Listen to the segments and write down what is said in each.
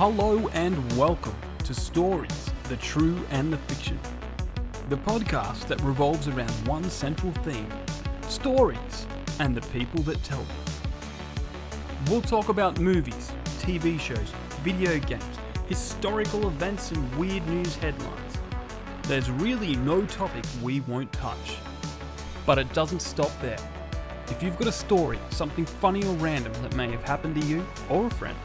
Hello and welcome to Stories, the True and the Fiction. The podcast that revolves around one central theme stories and the people that tell them. We'll talk about movies, TV shows, video games, historical events, and weird news headlines. There's really no topic we won't touch. But it doesn't stop there. If you've got a story, something funny or random that may have happened to you or a friend,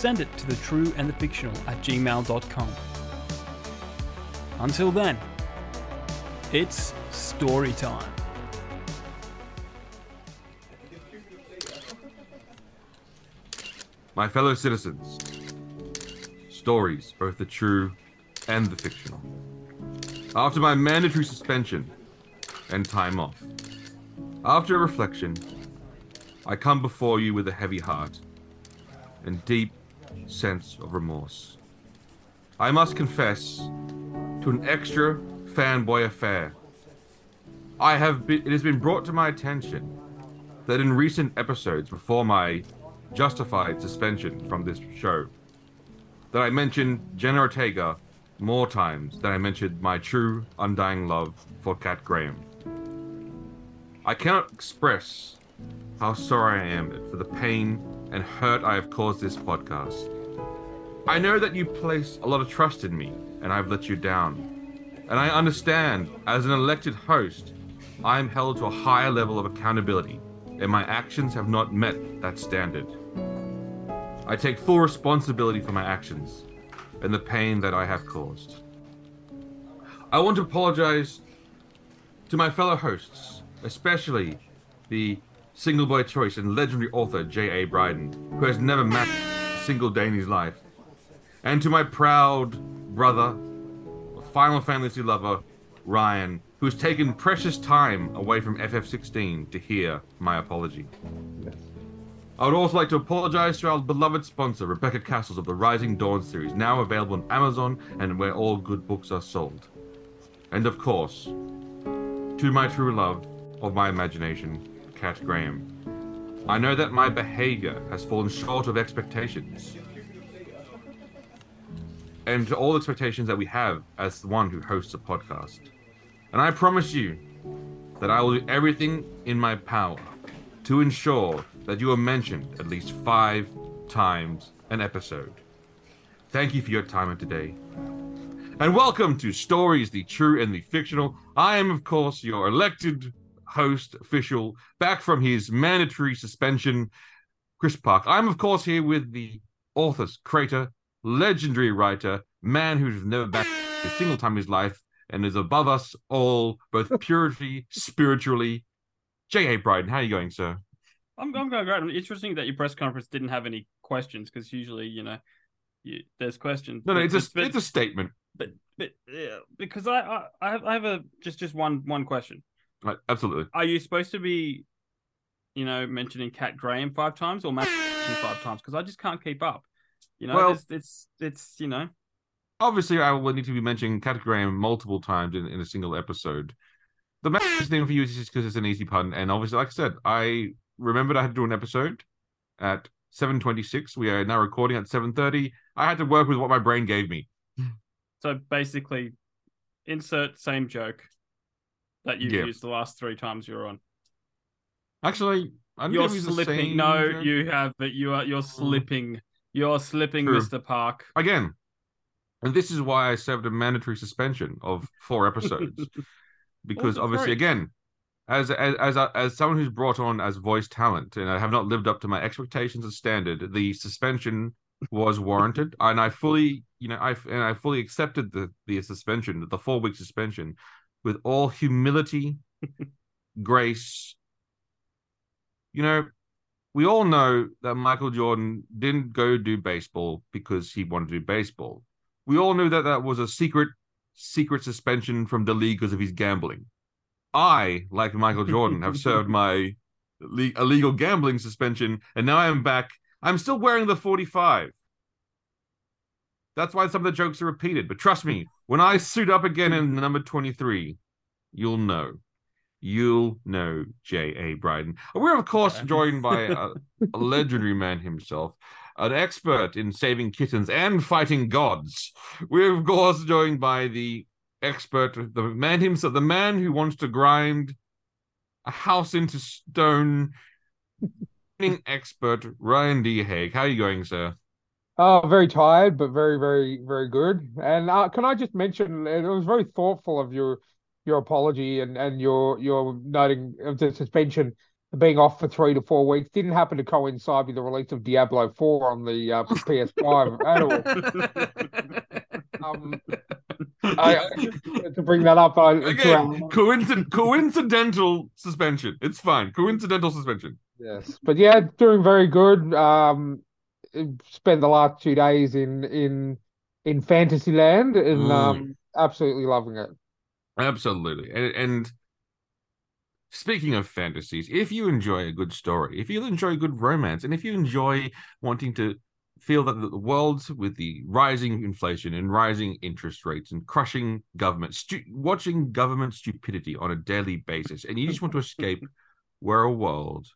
send it to the true and the fictional at gmail.com. Until then, it's story time. My fellow citizens, stories, both the true and the fictional. After my mandatory suspension and time off, after a reflection, I come before you with a heavy heart and deep sense of remorse. I must confess to an extra fanboy affair. I have been, it has been brought to my attention that in recent episodes before my justified suspension from this show, that I mentioned Jenna Ortega more times than I mentioned my true, undying love for Kat Graham. I cannot express how sorry I am for the pain and hurt I have caused this podcast. I know that you place a lot of trust in me, and I've let you down. And I understand, as an elected host, I am held to a higher level of accountability, and my actions have not met that standard. I take full responsibility for my actions and the pain that I have caused. I want to apologize to my fellow hosts, especially the single boy choice and legendary author J.A. Bryden, who has never met a single day in his life, and to my proud brother, Final Fantasy lover, Ryan, who has taken precious time away from FF16 to hear my apology. I would also like to apologize to our beloved sponsor, Rebecca Cassells of the Rising Dawn series, now available on Amazon and where all good books are sold. And of course, to my true love of my imagination, Kat Graham. I know that my behavior has fallen short of expectations. And to all expectations that we have as the one who hosts a podcast. And I promise you that I will do everything in my power to ensure that you are mentioned at least five times an episode. Thank you for your time today. And welcome to Stories, the True and the Fictional. I am, of course, your elected host official back from his mandatory suspension, Chris Park. I'm, of course, here with the author's creator, legendary writer, man who's never back a single time in his life and is above us all, both purity, spiritually. J.A. Bryden, how are you going, sir? I'm, I'm going great. Interesting that your press conference didn't have any questions because usually, you know, you, there's questions. No, no, it's a but, it's a statement. But but yeah, because I, I I I have a just just one one question. Right, absolutely. Are you supposed to be, you know, mentioning Kat Graham five times or Matt five times? Because I just can't keep up. You know, Well- it's, it's it's you know. Obviously, I will need to be mentioning Kat Graham multiple times in, in a single episode. The main thing for you is just because it's an easy pun, and obviously, like I said, I remembered I had to do an episode at seven twenty six. We are now recording at seven thirty. I had to work with what my brain gave me. So basically, insert same joke that you've Yeah. used the last three times you're on. Actually, I didn't You're slipping. No, you have, but you are you're mm. slipping. You're slipping, True. Mr. Park. again, and this is why I served a mandatory suspension of four episodes, because obviously, three? again, as as as as someone who's brought on as voice talent, and I have not lived up to my expectations and standard, the suspension was warranted, and I fully, you know, I and I fully accepted the the suspension, the four week suspension, with all humility, grace. You know, we all know that Michael Jordan didn't go do baseball because he wanted to do baseball. We all knew that that was a secret, secret suspension from the league because of his gambling. I, like Michael Jordan, have served my le- illegal gambling suspension, and now I am back. I'm still wearing the 45. That's why some of the jokes are repeated. But trust me, when I suit up again in number 23, you'll know. You'll know J.A. Bryden. We're, of course, joined by a, a legendary man himself, an expert in saving kittens and fighting gods. We're of course joined by the expert, the man himself, the man who wants to grind a house into stone. expert Ryan D. Haig. How are you going, sir? Oh, very tired, but very, very, very good. And uh, can I just mention, it was very thoughtful of your your apology and and your your noting of the suspension being off for three to four weeks didn't happen to coincide with the release of Diablo Four on the uh, PS5 at all. um, I, to bring that up, I, Again, coincident, coincidental suspension. It's fine. Coincidental suspension. Yes, but yeah, doing very good. Um, spent the last two days in in in Fantasyland and mm. um, absolutely loving it. Absolutely, and, and speaking of fantasies, if you enjoy a good story, if you enjoy good romance, and if you enjoy wanting to feel that the world with the rising inflation and rising interest rates and crushing government, stu- watching government stupidity on a daily basis, and you just want to escape, we're a world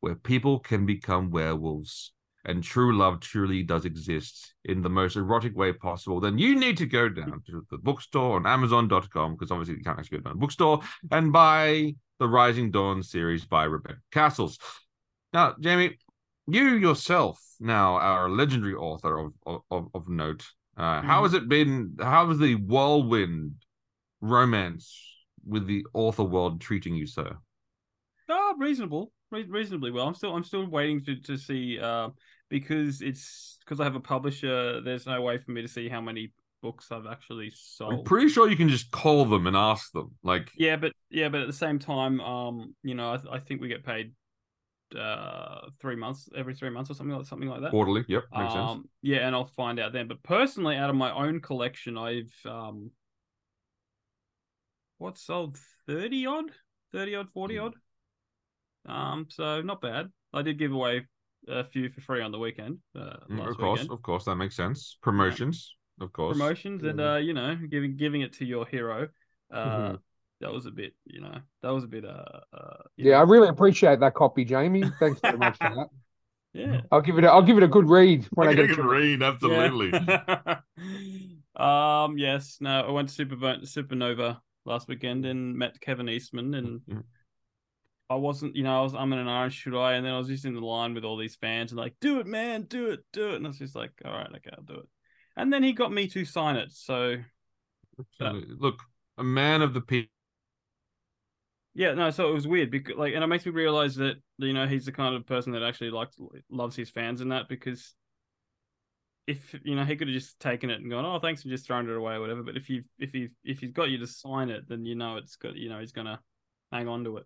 where people can become werewolves and true love truly does exist in the most erotic way possible, then you need to go down to the bookstore on Amazon.com because obviously you can't actually go down to the bookstore and buy the Rising Dawn series by Rebecca Cassells. Now, Jamie, you yourself now are a legendary author of of, of note. Uh, mm-hmm. How has it been? How has the whirlwind romance with the author world treating you, sir? Oh, reasonable reasonably well. I'm still I'm still waiting to to see uh, because it's because I have a publisher. There's no way for me to see how many books I've actually sold. I'm pretty sure you can just call them and ask them. Like yeah, but yeah, but at the same time, um, you know, I, I think we get paid uh three months every three months or something like something like that quarterly yep makes um, sense yeah and i'll find out then but personally out of my own collection i've um what sold 30 odd 30 odd 40 hmm. odd um, so not bad. I did give away a few for free on the weekend. Uh, mm, of course, weekend. of course, that makes sense. Promotions, yeah. of course. Promotions, mm-hmm. and uh, you know, giving giving it to your hero. Uh, mm-hmm. that was a bit, you know, that was a bit. Uh, uh yeah, know. I really appreciate that copy, Jamie. Thanks very much for that. Yeah, I'll give it. A, I'll give it a good read when I, I get a good read. Absolutely. Yeah. um. Yes. No. I went to Super Supanova last weekend and met Kevin Eastman, and mm-hmm. I wasn't, you know, I was I'm in an orange, should I? And then I was just in the line with all these fans and like, do it, man, do it, do it. And I was just like, all right, okay, I'll do it. And then he got me to sign it. So, look, a man of the people. Yeah, no, so it was weird because, like, and it makes me realize that you know he's the kind of person that actually likes loves his fans and that because if you know he could have just taken it and gone, oh, thanks, and just thrown it away or whatever. But if you if he if he's got you to sign it, then you know it's got you know he's gonna hang on to it.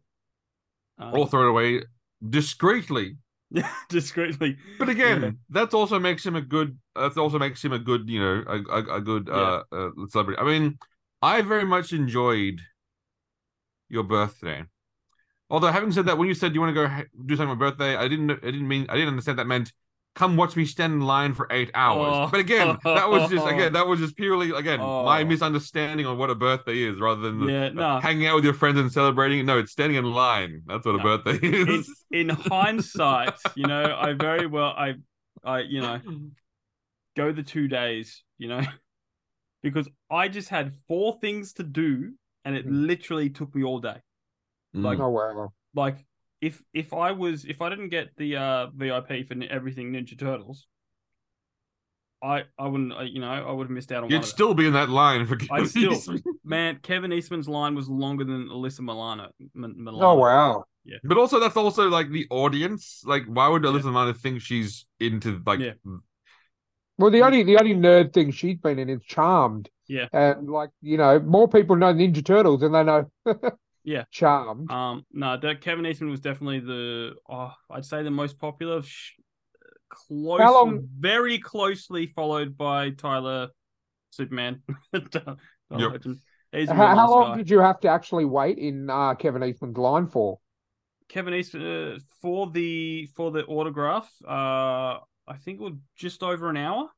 Um, or throw it away discreetly. Yeah, discreetly. But again, yeah. that also makes him a good. That also makes him a good, you know, a, a, a good yeah. uh, uh, celebrity. I mean, I very much enjoyed your birthday. Although, having said that, when you said you want to go do something on my birthday, I didn't. I didn't mean. I didn't understand that meant come watch me stand in line for eight hours. Oh. But again, that was just again that was just purely again oh. my misunderstanding on what a birthday is, rather than yeah, no. hanging out with your friends and celebrating. No, it's standing in line. That's what no. a birthday is. In, in hindsight, you know, I very well I I you know go the two days, you know, because I just had four things to do, and it hmm. literally took me all day. Like, oh wow. Like if if I was if I didn't get the uh, VIP for everything Ninja Turtles, I I wouldn't you know I would have missed out on. You'd still be in that line for. I still man, Kevin Eastman's line was longer than Alyssa Milano. Milano. Oh wow! Yeah, but also that's also like the audience. Like, why would Alyssa yeah. Milano think she's into like? Yeah. Well, the only the only nerd thing she's been in is Charmed. Yeah, and like you know, more people know Ninja Turtles than they know Yeah, charmed. Um, no, that Kevin Eastman was definitely the oh, I'd say the most popular. Close, How long... very closely followed by Tyler Superman. yep. how, how long guy. did you have to actually wait in uh, Kevin Eastman's line for? Kevin Eastman uh, for the for the autograph. Uh, I think it was just over an hour.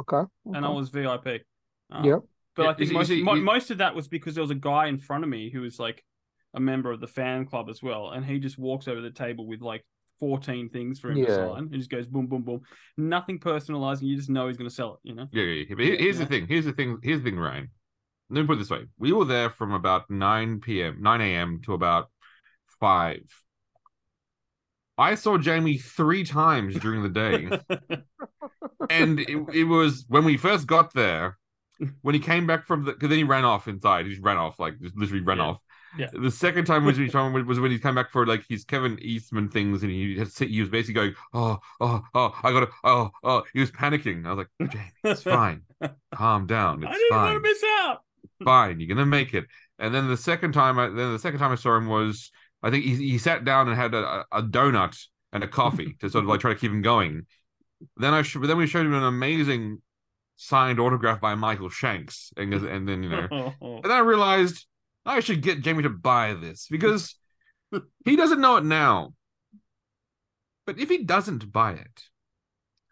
Okay. okay. And I was VIP. Um, yep. But yeah, I think most, most of that was because there was a guy in front of me who was like a member of the fan club as well, and he just walks over the table with like 14 things for him to sign. and just goes boom, boom, boom. Nothing personalized, and you just know he's going to sell it. You know. Yeah, yeah, yeah. But here's Yeah. the thing. Here's the thing. Here's the thing, Ryan. Let me put it this way: we were there from about nine p.m., nine a.m. to about five. I saw Jamie three times during the day, and it, it was when we first got there. When he came back from the, because then he ran off inside. He just ran off, like just literally ran Yeah. off. Yeah. The second time was when he was when he came back for like his Kevin Eastman things, and he had he was basically going, oh, oh, oh, I gotta, oh, oh. He was panicking. I was like, Jamie, it's fine. Calm down. I It's didn't fine want to miss out. fine. You're gonna make it. And then the second time, I, then the second time I saw him was, I think he he sat down and had a, a donut and a coffee to sort of like try to keep him going. Then I sh- then we showed him an amazing signed autograph by Michael Shanks, and and then you know, and then I realized I should get Jamie to buy this because he doesn't know it now. But if he doesn't buy it,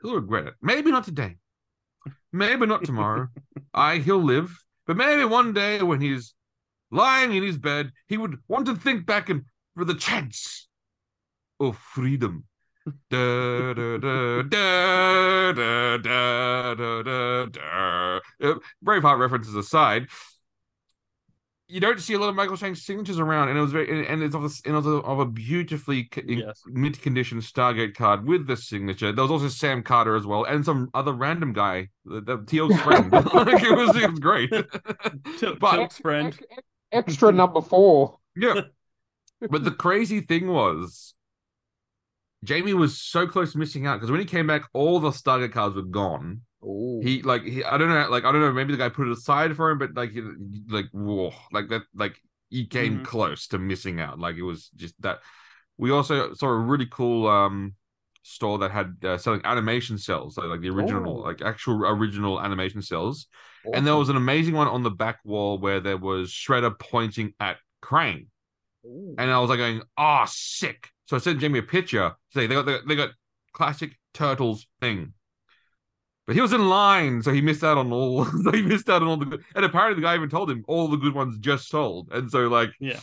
he'll regret it. Maybe not today. Maybe not tomorrow. I he'll live. But maybe one day when he's lying in his bed, he would want to think back and for the chance of freedom. da, da, da, da, da, da, da, da. Uh, Braveheart references aside, you don't see a lot of Michael Shanks signatures around, and it was very and, and it's of a, and it was of a beautifully c- in- Yes. mint condition Stargate card with the signature. There was also Sam Carter as well, and some other random guy, the, the Teal'c friend. like it was, it was great. Til- but friend. Ex- ex- extra number four. yeah, but the crazy thing was, Jamie was so close to missing out because when he came back, all the Stargate cards were gone. Ooh. He like he I don't know like I don't know maybe the guy put it aside for him but like he- like whoa like that like he came Mhm. close to missing out like it was just that we also saw a really cool um store that had uh, selling animation cells so like the original Oh. like actual original animation cells and there was an amazing one on the back wall where there was Shredder pointing at Krang Ooh. and I was like going, "Oh, sick!" So I sent Jamie a picture. Say they got they got, they got classic turtles thing, but he was in line, so he missed out on all. so he missed out on all the good. And apparently, the guy even told him all the good ones just sold, and so like, Yeah.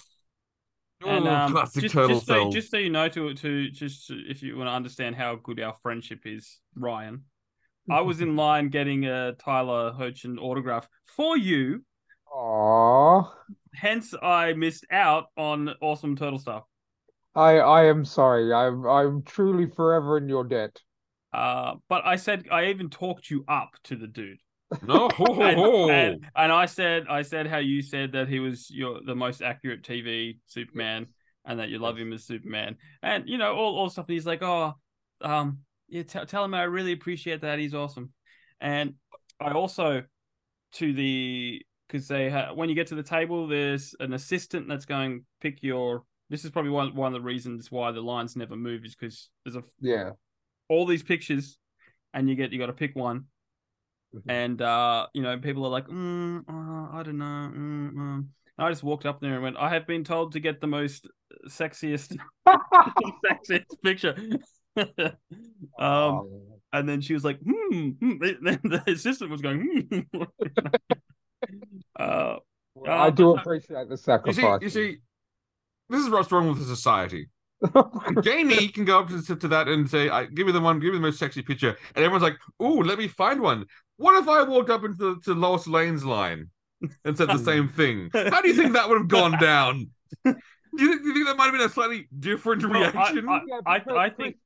oh, And um, classic just, turtle just, so, just so you know, to to just to- if you want to understand how good our friendship is, Ryan, I was in line getting a Tyler Hoechlin autograph for you. Aw. Hence, I missed out on awesome turtle stuff. I I am sorry. I'm I'm truly forever in your debt. Uh, but I said I even talked you up to the dude. no, ho, ho, and, and, and I said I said how you said that he was your the most accurate TV Superman and that you love him as Superman and you know all all stuff. And he's like, oh, um, yeah, t- tell him I really appreciate that. He's awesome. And I also to the because they ha- when you get to the table, there's an assistant that's going pick your. This is probably one one of the reasons why the lines never move is because there's a Yeah. All these pictures and you get you got to pick one Mhm. and uh you know people are like mm, uh, i don't know mm, mm. I just walked up there and went i have been told to get the most sexiest sexiest picture um Oh. and then she was like hmm, hmm. then the assistant was going hmm. uh Well, I do appreciate the you sacrifice. see, you see, this is what's wrong with the society. Jamie can go up to, to that and say, I, "Give me the one, give me the most sexy picture," and everyone's like, "Ooh, let me find one." What if I walked up into the, to Lois Lane's line and said the hmm. same thing? How do you think that would have gone down? Do you, think, do you think that might have been a slightly different Well, I- reaction? I, Yeah, I, I think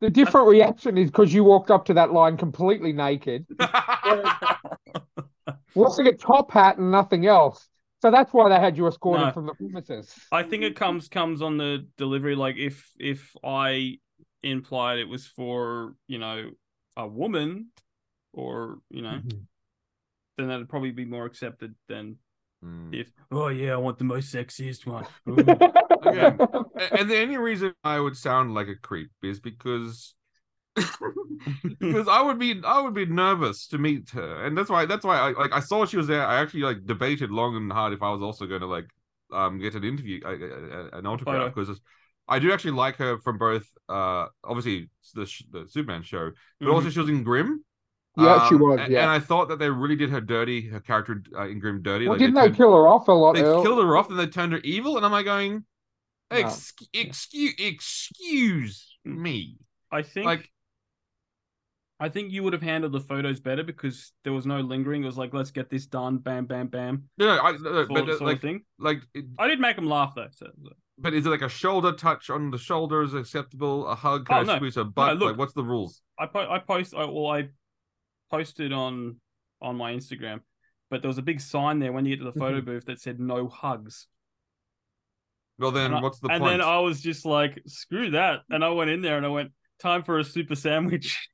The different reaction is because you walked up to that line completely naked, wearing a top hat and nothing else. So that's why they had you escorted No. from the premises. I think it comes comes on the delivery. Like if if I implied it was for you know a woman, or you know, then that'd probably be more accepted than Hmm. if oh yeah, I want the most sexiest one. Okay. And the only reason I would sound like a creep is because because I would be I would be nervous to meet her, and that's why that's why I like I saw she was there. I actually like debated long and hard if I was also going to like um get an interview, uh, uh, an autograph Photo. because I do actually like her from both uh obviously the sh- the Superman show, but also she was in Grimm. Yeah, she Um, was, a- yeah. and I thought that they really did her dirty, her character uh, in Grimm dirty. Well, like didn't they turned- kill her off a lot? they earl- killed her off and they turned her evil and am i going No. excuse excuse excuse me. I think Like, I think you would have handled the photos better because there was no lingering. It was like, let's get this done, bam, bam, bam, no, no, I, no, no, sort, but uh, sort like, of thing. like, it, I did make them laugh though. So, so- but is it like a shoulder touch on the shoulders acceptable? A hug? Can Oh, I no. squeeze her butt? look. like, what's the rules? I po- I post I, well I posted on on my Instagram, but there was a big sign there when you get to the photo booth that said no hugs. Well, then, I- what's the and point? then I was just like, screw that, and I went in there and I went, time for a super sandwich,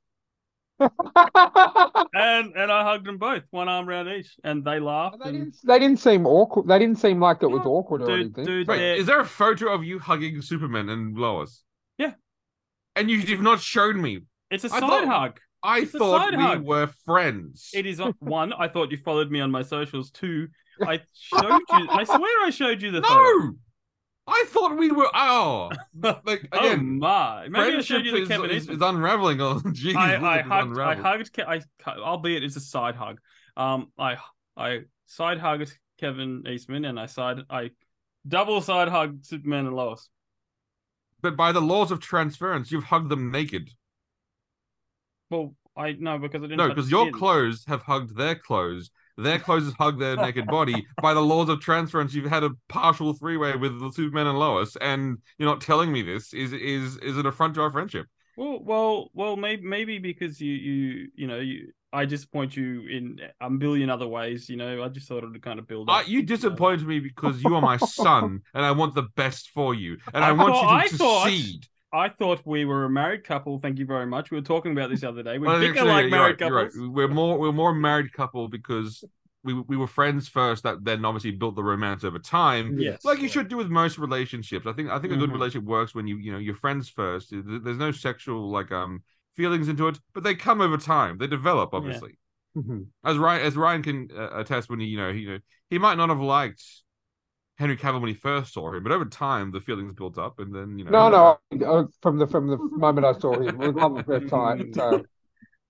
and and I hugged them both, one arm around each, and they laughed. They and, didn't. They didn't seem awkward. They didn't seem like it was No, awkward or anything. dude, Wait, they're- is there a photo of you hugging Superman and Lois? Yeah. And you have not shown me. it's a side thought- hug. I It's thought we hug. were friends. It is on- one. I thought you followed me on my socials. Two, I showed you. I swear I showed you the photo. I thought we were. Oh, like oh my! Maybe I showed you the is, Kevin is, is unraveling. Oh, jeez, I, I hugged. I hugged. I, albeit it's a side hug. Um, I I side hugged Kevin Eastman, and I side I double side hugged Superman and Lois. But by the laws of transference, you've hugged them naked. Well, I no because I didn't. No, because your clothes have hugged their clothes. Their clothes have hugged their naked body. By the laws of transference, you've had a partial three-way with the Superman and Lois, and you're not telling me this is is is an affront to our friendship. Well, well, well. Maybe maybe because you you you know you. I disappoint you in a million other ways. You know, I just thought it would kind of build Uh, up. you disappointed me because you are my son, and I want the best for you, and I, I want thought- you to I succeed. I thought we were a married couple. Thank you very much. We were talking about this the other day. We Well, bicker actually, like married right, couples. right. We're more we're more married couple because we we were friends first. That then obviously built the romance over time. Yes, like you yeah. should do with most relationships. I think I think a good Mhm. relationship works when you you know you're friends first. There's no sexual like um feelings into it, but they come over time. They develop, Yeah. obviously. Mhm. As Ryan as Ryan can uh, attest when he you know he you know he might not have liked Henry Cavill when he first saw him, but over time the feelings built up, and then you know. No, no. uh, From the from the moment I saw him, it was on the first time.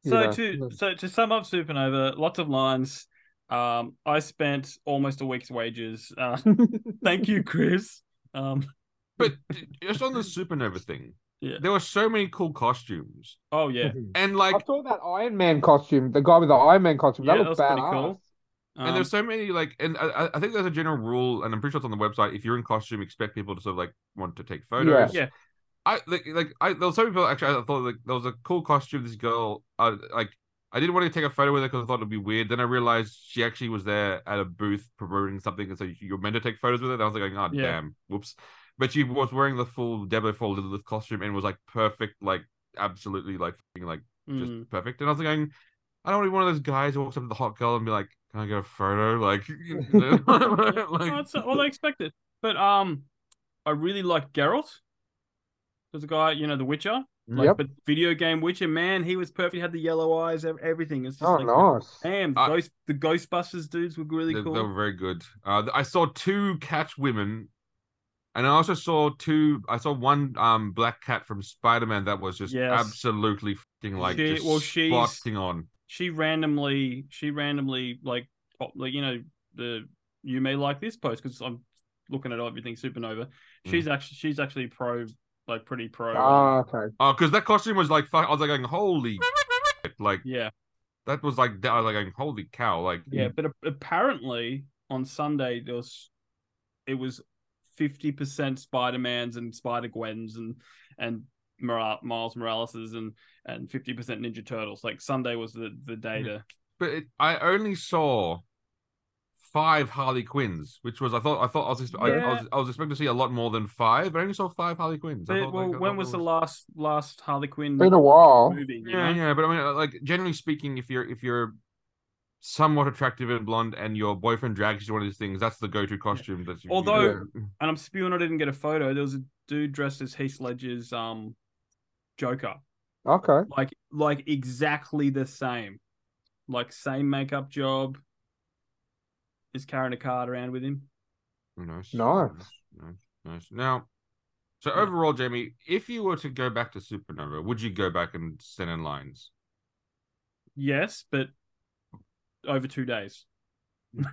So, So know, to so to sum up Supanova, lots of lines. Um, I spent almost a week's wages. Uh, thank you, Chris. Um, But just on the supanova thing, Yeah. there were so many cool costumes, oh yeah, Mhm. and I like saw that Iron Man costume. The guy with the Iron Man costume. Yeah, that that looked was pretty badass. cool. And Um, there's so many like and I, I- I think there's a general rule and i'm pretty sure it's on the website if you're in costume expect people to sort of like want to take photos Yeah. i like like i there was some people actually i thought like there was a cool costume this girl uh, like i didn't want to take a photo with her because i thought it'd be weird then i realized she actually was there at a booth promoting something and so you're meant to take photos with her and i was like oh Yeah. damn whoops but she was wearing the full Diablo Four Lilith costume and was like perfect like absolutely like f***ing, like just mm. perfect. And I was like, I don't want to be one of those guys who walks up to the hot girl and be like, "Can I get a photo?" Like, you know, like that's all they expected. But um, I really like Geralt. There's a guy, you know, The Witcher. Like, Yep. But video game Witcher, man, he was perfect. He had the yellow eyes, everything. It's just Oh, like, nice. damn, I- Ghost, the Ghostbusters dudes were really they, cool. they were very good. Uh, I saw two Catwomen, and I also saw two. I saw one um black cat from Spider Man that was just Yes. absolutely fucking like She- just well, she's- spotting on. She randomly she randomly like like you know the you may like this post because I'm looking at everything supanova. She's actually she's actually pro like pretty pro. Ah, okay. Oh, because that costume was like, I was like going, holy, shit. like yeah, that was like, I was like going, holy cow, like yeah. But a- apparently on Sunday there was it was fifty percent Spider Mans and Spider Gwens and and Mora- Miles Moraleses and and fifty percent Ninja Turtles. Like Sunday was the the day to but it, I only saw five Harley Quinns, which was I thought I thought I was, expe- I, I was I was expecting to see a lot more than five, but I only saw five Harley Quinns. But, thought, well, like, when thought was that the last last Harley Quinn Been a while. movie? Yeah, know? yeah, but I mean, like generally speaking, if you're if you're somewhat attractive and blonde, and your boyfriend drags you to one of these things, that's the go-to costume. That you, Although- you know. and I'm spewing I didn't get a photo. There was a dude dressed as Heath Ledger's um Joker. Okay. Like like exactly the same. Like same makeup job. Is carrying a card around with him. nice, Nice. nice, nice. Now, so Yeah. overall, Jamie, if you were to go back to Supanova, would you go back and send in lines? Yes, but over two days. Hmm.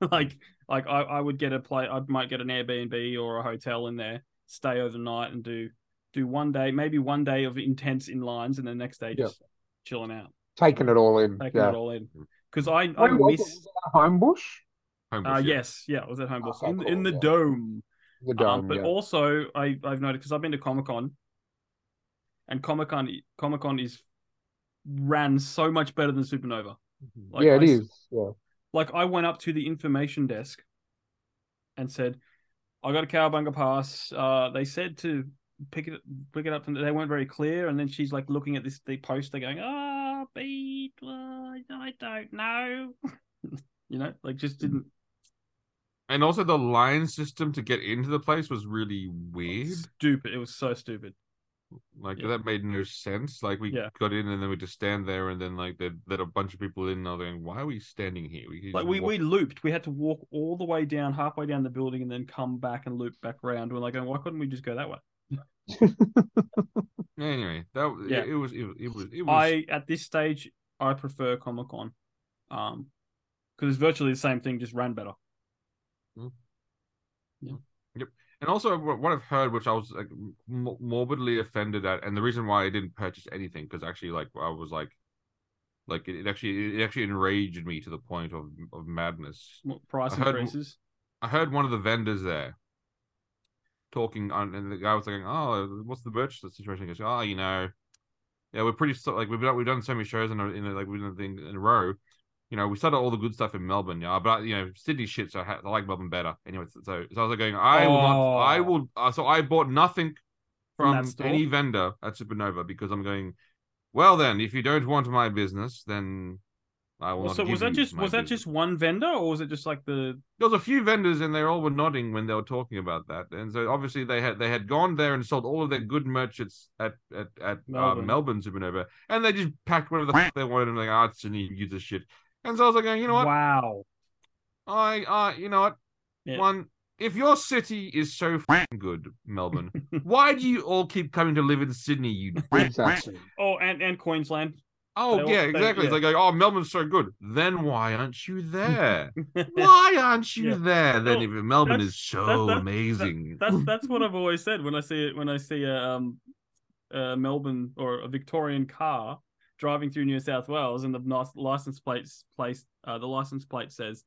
like like I, I would get a play I might get an Airbnb or a hotel in there, stay overnight and do do one day, maybe one day of intense in lines, and the next day Yeah. just chilling out, Taking it all in. taking yeah. it all in. Because I, I Where miss. Was it Homebush? Homebush, Uh, yeah. yes, yeah, it was at home Okay, Bush in, cool, in the yeah. dome. The Um, dome, but yeah. also, I, I've noticed because I've been to Comic Con, and Comic Con Comic Con is ran so much better than Supanova. Like, yeah, I it s- is. Yeah. Like I went up to the information desk and said, "I got a cowabunga pass." Uh, they said to pick it pick it up, and they weren't very clear. And then she's like looking at this the poster, going, "Ah, oh, beat, uh, I don't know." you know, like just didn't. And also the line system to get into the place was really weird. Stupid. It was so stupid. Like Yeah. that made no sense. Like we Yeah. got in and then we just stand there and then like let a bunch of people in and was going, Why are we standing here? We Like we, walk- we looped. We had to walk all the way down, halfway down the building, and then come back and loop back around. We're like, why couldn't we just go that way? Anyway, that Yeah. it, it was it, was- it was it was I at this stage I prefer Comic Con, um, because it's virtually the same thing, just ran better. Yeah. And also what I've heard, which I was like morbidly offended at, and the reason why I didn't purchase anything because actually like I was like, like it, it actually it actually enraged me to the point of of madness. What Price I heard- increases. I heard one of the vendors there talking on, and the guy was like, "Oh, what's the merch situation?" He goes, "Oh, you know, yeah, we're pretty so, like we've done we've done so many shows in a, in a, like we've done things in a row. You know, we started all the good stuff in Melbourne, yeah, but you know, Sydney shit, so I, ha- I like Melbourne better. Anyway, so, so I was like going, I will not, I Oh. will. Uh, so I bought nothing From from, any vendor at Supanova because I'm going. Well, then, if you don't want my business, then I will Well, not so was that just my was that just one vendor, or was it just like the? there was a few vendors and they all were nodding when they were talking about that and so obviously they had they had gone there and sold all of their good merch at at at, at Melbourne. Uh, Melbourne Supanova and they just packed whatever the fuck they wanted and like ah it's Sydney gives a shit and so I was like you know what Wow. I uh you know what Yeah. one if your city is so f***ing good Melbourne why do you all keep coming to live in Sydney you Exactly. Oh, and and Queensland. Oh yeah, they- exactly. It's yeah. like, oh, Melbourne's so good. Then why aren't you there? why aren't you Yeah. there? Then Well, if Melbourne is so that- that- amazing. That's that's what I've always said when I see it when I see a um a Melbourne or a Victorian car driving through New South Wales and the license plates place uh, the license plate says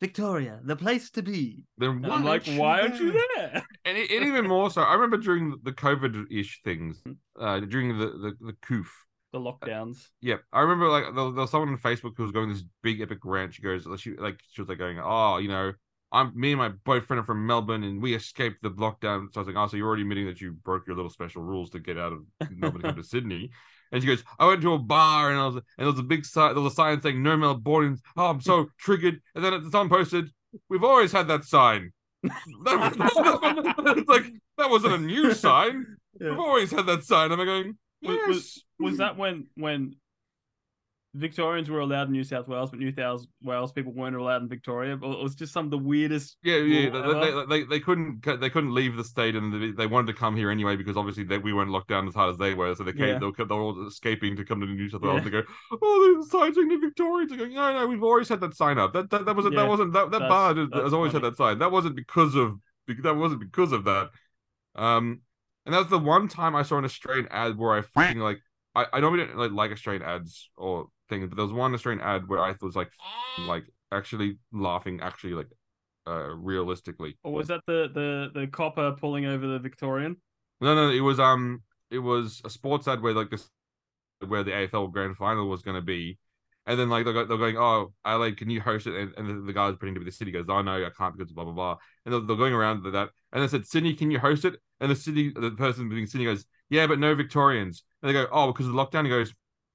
Victoria, the place to be. then why I'm like, why aren't you there? And, it, and even more so, I remember during the COVID-ish things, Hmm. uh, during the the the coof. The uh, lockdowns. Yeah, I remember like there, was- there was someone on Facebook who was going this big epic rant. She goes, she like she was like going, oh, you know, I'm me and my boyfriend are from Melbourne and we escaped the lockdown. So I was like, oh, so you're already admitting that you broke your little special rules to get out of Melbourne to come to Sydney. And she goes, I went to a bar and I was and there was a big sign, there was a sign saying no Melbourneans. Oh, I'm so triggered. And then the someone posted, we've always had that sign. that was, like that wasn't a new sign. Yeah. We've always had that sign. I'm going, yes. was- Was that when when Victorians were allowed in New South Wales, but New South Wales people weren't allowed in Victoria? It was just some of the weirdest. Yeah, yeah. They, they, they, they couldn't they couldn't leave the state, and they, wanted to come here anyway because obviously they, we weren't locked down as hard as they were. So they came, Yeah. they, were, they were all escaping to come to New South Wales. Yeah. They go, oh, the sign saying the Victorians. Going, no, no, we've always had that sign up. That that, that wasn't Yeah, that wasn't that, that bar has always funny. had that sign. That wasn't because of that wasn't because of that. Um, and that's the one time I saw an Australian ad where I fucking like I I normally don't like, like Australian ads or things, but there was one Australian ad where I was like like actually laughing, actually like uh realistically. Or was that the the the copper pulling over the Victorian? No, no, it was um, it was a sports ad where like this, where the AFL Grand Final was going to be, and then like they're, they're going, oh, Adelaide, can you host it? And, and the, the guy was pretending to be the city goes, oh no, I can't because blah blah blah, and they're, they're going around with that, and they said, Sydney, can you host it? And the city, the person being Sydney goes, yeah, but no Victorians, and they go, oh, because of the lockdown. He goes,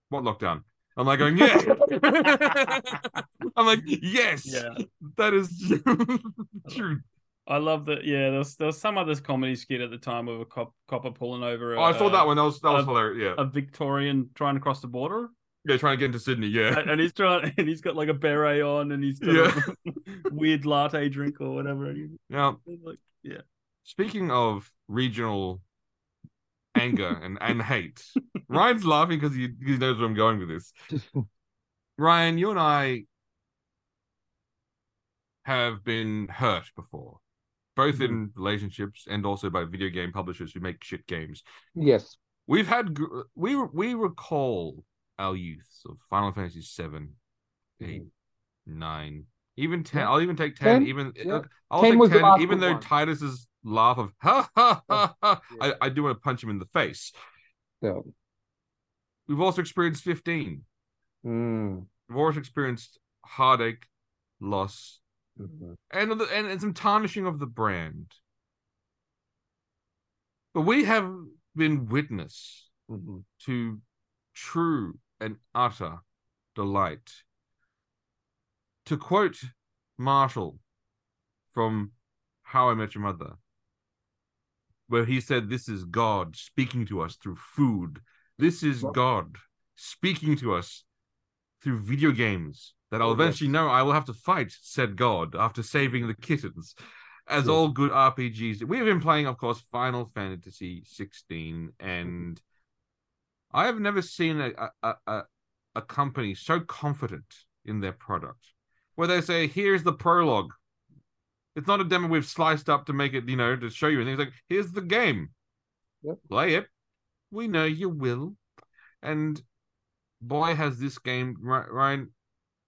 what lockdown? I'm like going, yeah. I'm like, yes, Yeah, that is true. I love that. Yeah, there was there was some other comedy skit at the time of a cop, copper pulling over. A, Oh, I saw that one. That was that was uh, hilarious. Yeah, A Victorian trying to cross the border, yeah, trying to get into Sydney. Yeah. and, and he's trying, and he's got like a beret on, and he's got a weird latte drink or whatever. and he's Now, like, Speaking of regional anger and, and hate, Ryan's laughing because he, he knows where I'm going with this. Ryan, you and I have been hurt before. both Mhm. in relationships and also by video game publishers who make shit games. Yes. We've had we we recall our youth So Final Fantasy seven, eight, nine, even ten. Yeah. I'll even take ten. 10, even yeah. I'll 10 take ten. Even though one. Tidus's laugh of ha ha ha ha, Yeah. I, I do want to punch him in the face. Yeah. We've also experienced fifteen. Mm. We've also experienced heartache, loss, Mhm. and and, and some tarnishing of the brand. But we have been witness Mhm. to true and utter delight. To quote Marshall from How I Met Your Mother, where he said, This is God speaking to us through food. This is God speaking to us through video games that I'll Oh, eventually know I will have to fight said God after saving the kittens. As all good RPGs, we've been playing, of course, Final Fantasy 16, and I have never seen a, a, a, a company so confident in their product where they say, here's the prologue. It's not a demo we've sliced up to make it, you know, to show you anything. It's like, here's the game. Yep. Play it. We know you will. And boy, has this game, Ry- Ryan,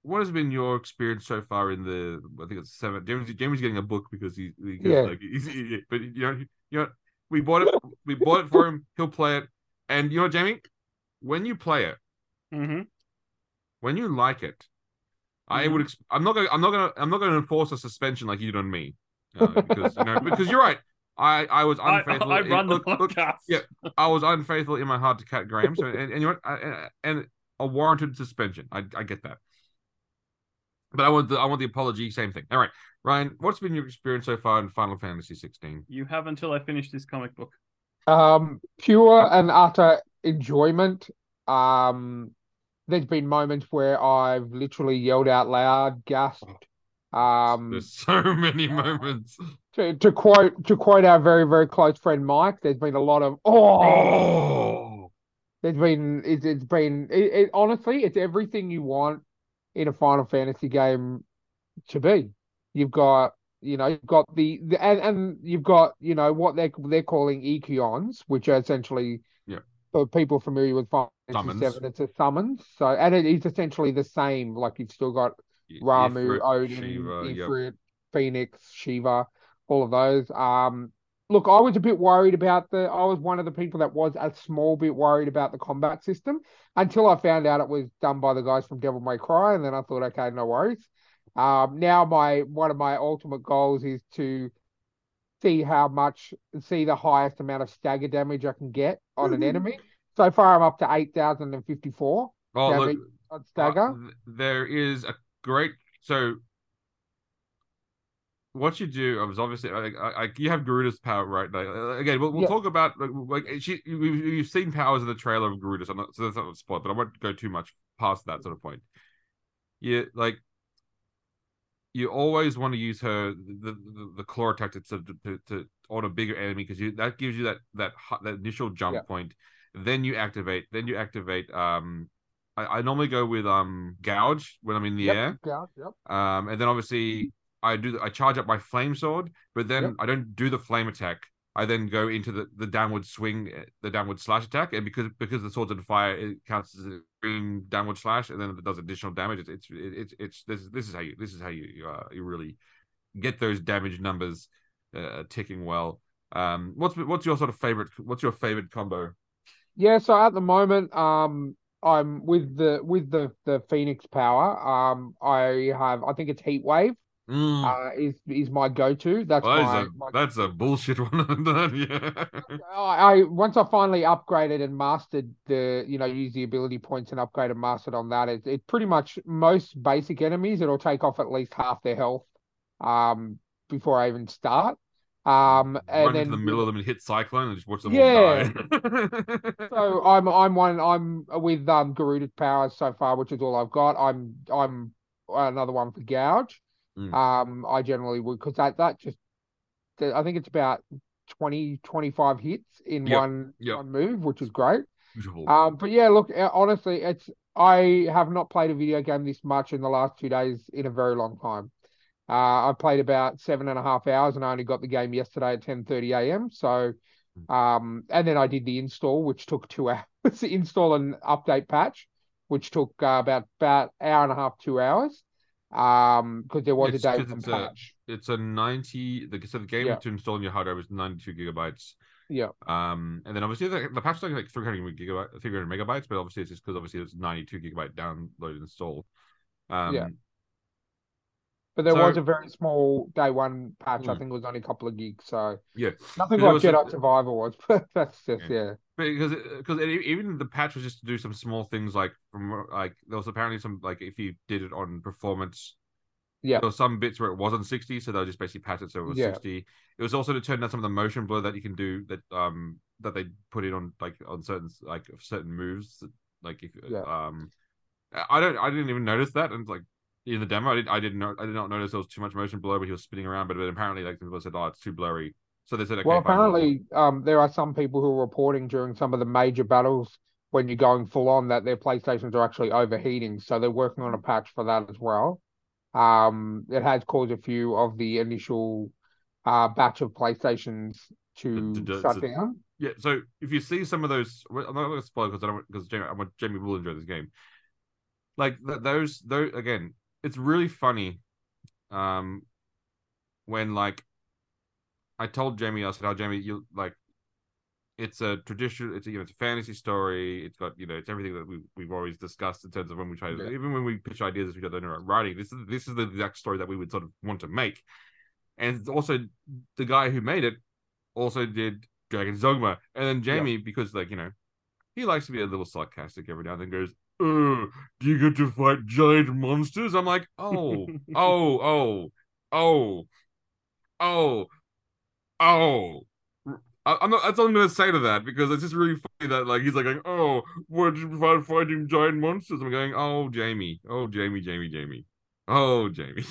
what has been your experience so far in the, I think it's seven. James, Jamie's getting a book because he, because Yeah. like, he's, he- but you know, you know, we bought it, we bought it for him. He'll play it. And you know, what, Jamie, when you play it, Mm-hmm. when you like it, I Mhm. would. Exp- I'm not gonna. I'm not gonna. I'm not gonna enforce a suspension like you did on me, uh, because you know. Because you're right. I I was unfaithful. I in- run the look, look, podcast. yeah. I was unfaithful in my heart to Kat Graham. So and, and you know? I, and a warranted suspension. I I get that. But I want the I want the apology. Same thing. All right, Ryan. What's been your experience so far in Final Fantasy 16? You have until I finish this comic book. Um, pure and utter enjoyment. Um, there's been moments where I've literally yelled out loud, gasped. Um, There's so many moments. to, to quote to quote our very very close friend Mike, there's been a lot of oh. Oh, There's been it's it's been it, it honestly it's everything you want in a Final Fantasy game to be. You've got you know you've got the, the and, and you've got you know what they're they're calling eikons, which are essentially. For people familiar with Final. Fantasy Seven, it's a summons. So and it is essentially the same. Like you've still got Ramuh, Ifrit, Odin, Shiva, yep. Phoenix, Shiva, all of those. Um, look, I was a bit worried about the. I was one of the people that was a small bit worried about the combat system until I found out it was done by the guys from Devil May Cry, and then I thought, okay, no worries. Um, now my one of my ultimate goals is to see how much, see the highest amount of stagger damage I can get on an Mhm. enemy. So far, I'm up to eight thousand and fifty-four Oh, look, damage on stagger. Uh, there is a great so what you do is obviously like I, I, you have Garuda's power right like, uh, again we'll, we'll Yeah. talk about like, like she you, you've seen powers in the trailer of Garuda so, I'm not, so that's not a spot but I won't go too much past that sort of point Yeah, like you always want to use her the the, the claw attack to, to, to, on a bigger enemy because you that gives you that that that initial jump Yeah. point then you activate then you activate um I, I normally go with um gouge when I'm in the Yep, air Gouge. yep. um, and then obviously I do I charge up my flame sword, but then Yep. I don't do the flame attack. I then go into the, the downward swing, uh, the downward slash attack, and because because the sword's on fire, it counts as a green downward slash, and then it does additional damage. It's it's it's, it's this this is how you this is how you you, uh, you really get those damage numbers uh, ticking well. Um, what's what's your sort of favorite? What's your favorite combo? Yeah, so at the moment, um, I'm with the with the the Phoenix power. Um, I have I think it's Heat Wave. Mm, Uh, is is my go-to. That's well, my, that's, a, my that's a bullshit one. yeah. I, I once I finally upgraded and mastered the you know use the ability points and upgrade and mastered on that. It it pretty much most basic enemies it'll take off at least half their health, um, before I even start. Um, and run then into the middle of them and hit cyclone and just watch them Yeah. So I'm I'm one I'm with um Garuda's powers so far, which is all I've got. I'm I'm another one for gouge. Mm. Um, I generally would because that that just I think it's about 20 25 hits in Yep, one yep. one move, which is great. Beautiful. Um, but yeah, look, uh, honestly, it's I have not played a video game this much in the last two days in a very long time. Uh, I played about seven and a half hours and I only got the game yesterday at 10:30 a.m. So, um, and then I did the install, which took two hours. install and update patch, which took uh, about about hour and a half, two hours. Um, because there was It's- a day one it's a- It's a ninety. The so the game Yeah. to install on your hard drive is ninety-two gigabytes. Yeah, Um, and then obviously the, the patch is like three hundred gigabyte, three hundred megabytes, but obviously it's just because obviously it's ninety-two gigabyte download install. Um, Yeah. but there So- was a very small day one patch. I Hmm. think it was only a couple of gigs, so yeah. nothing like was a- Jedi Survivor was. But that's just yeah. Because because even the patch was just to do some small things like from like there was apparently some like if you did it on performance Yeah. there were some bits where it wasn't 60 so they'll just basically patch it so it was Yeah. 60 it was also to turn down some of the motion blur that you can do that um that they put in on like on certain like certain moves like if Yeah. um i don't i didn't even notice that and like in the demo i did i didn't know i did not notice there was too much motion blur but he was spinning around but, but apparently like people said oh it's too blurry so they said okay well, apparently, um, there are some people who are reporting during some of the major battles when you're going full on that their PlayStations are actually overheating. So they're working on a patch for that as well. Um, it has caused a few of the initial uh batch of PlayStations to shut down. Yeah, so if you see some of those, I'm not going to spoil because I don't because Jamie, I want Jamie will enjoy this game. Like th- those, those again, it's really funny. Um, when like, I told Jamie, I said, "Oh, Jamie, you like, it's a tradition. It's a, you know, it's a fantasy story. It's got you know, it's everything that we we've always discussed in terms of when we try to Yeah. even when we pitch ideas with each other in writing. This is this is the exact story that we would sort of want to make." And also the guy who made it also did Dragon's Dogma. And then Jamie, because like, you know, he likes to be a little sarcastic every now and then goes, Oh, do you get to fight giant monsters? I'm like, oh, oh, oh, oh, oh, oh. I- I'm not. That's all I'm gonna say to that because it's just really funny that like he's like going, oh, you fight fighting giant monsters? I'm going, oh, Jamie, oh, Jamie, Jamie, Jamie, oh, Jamie.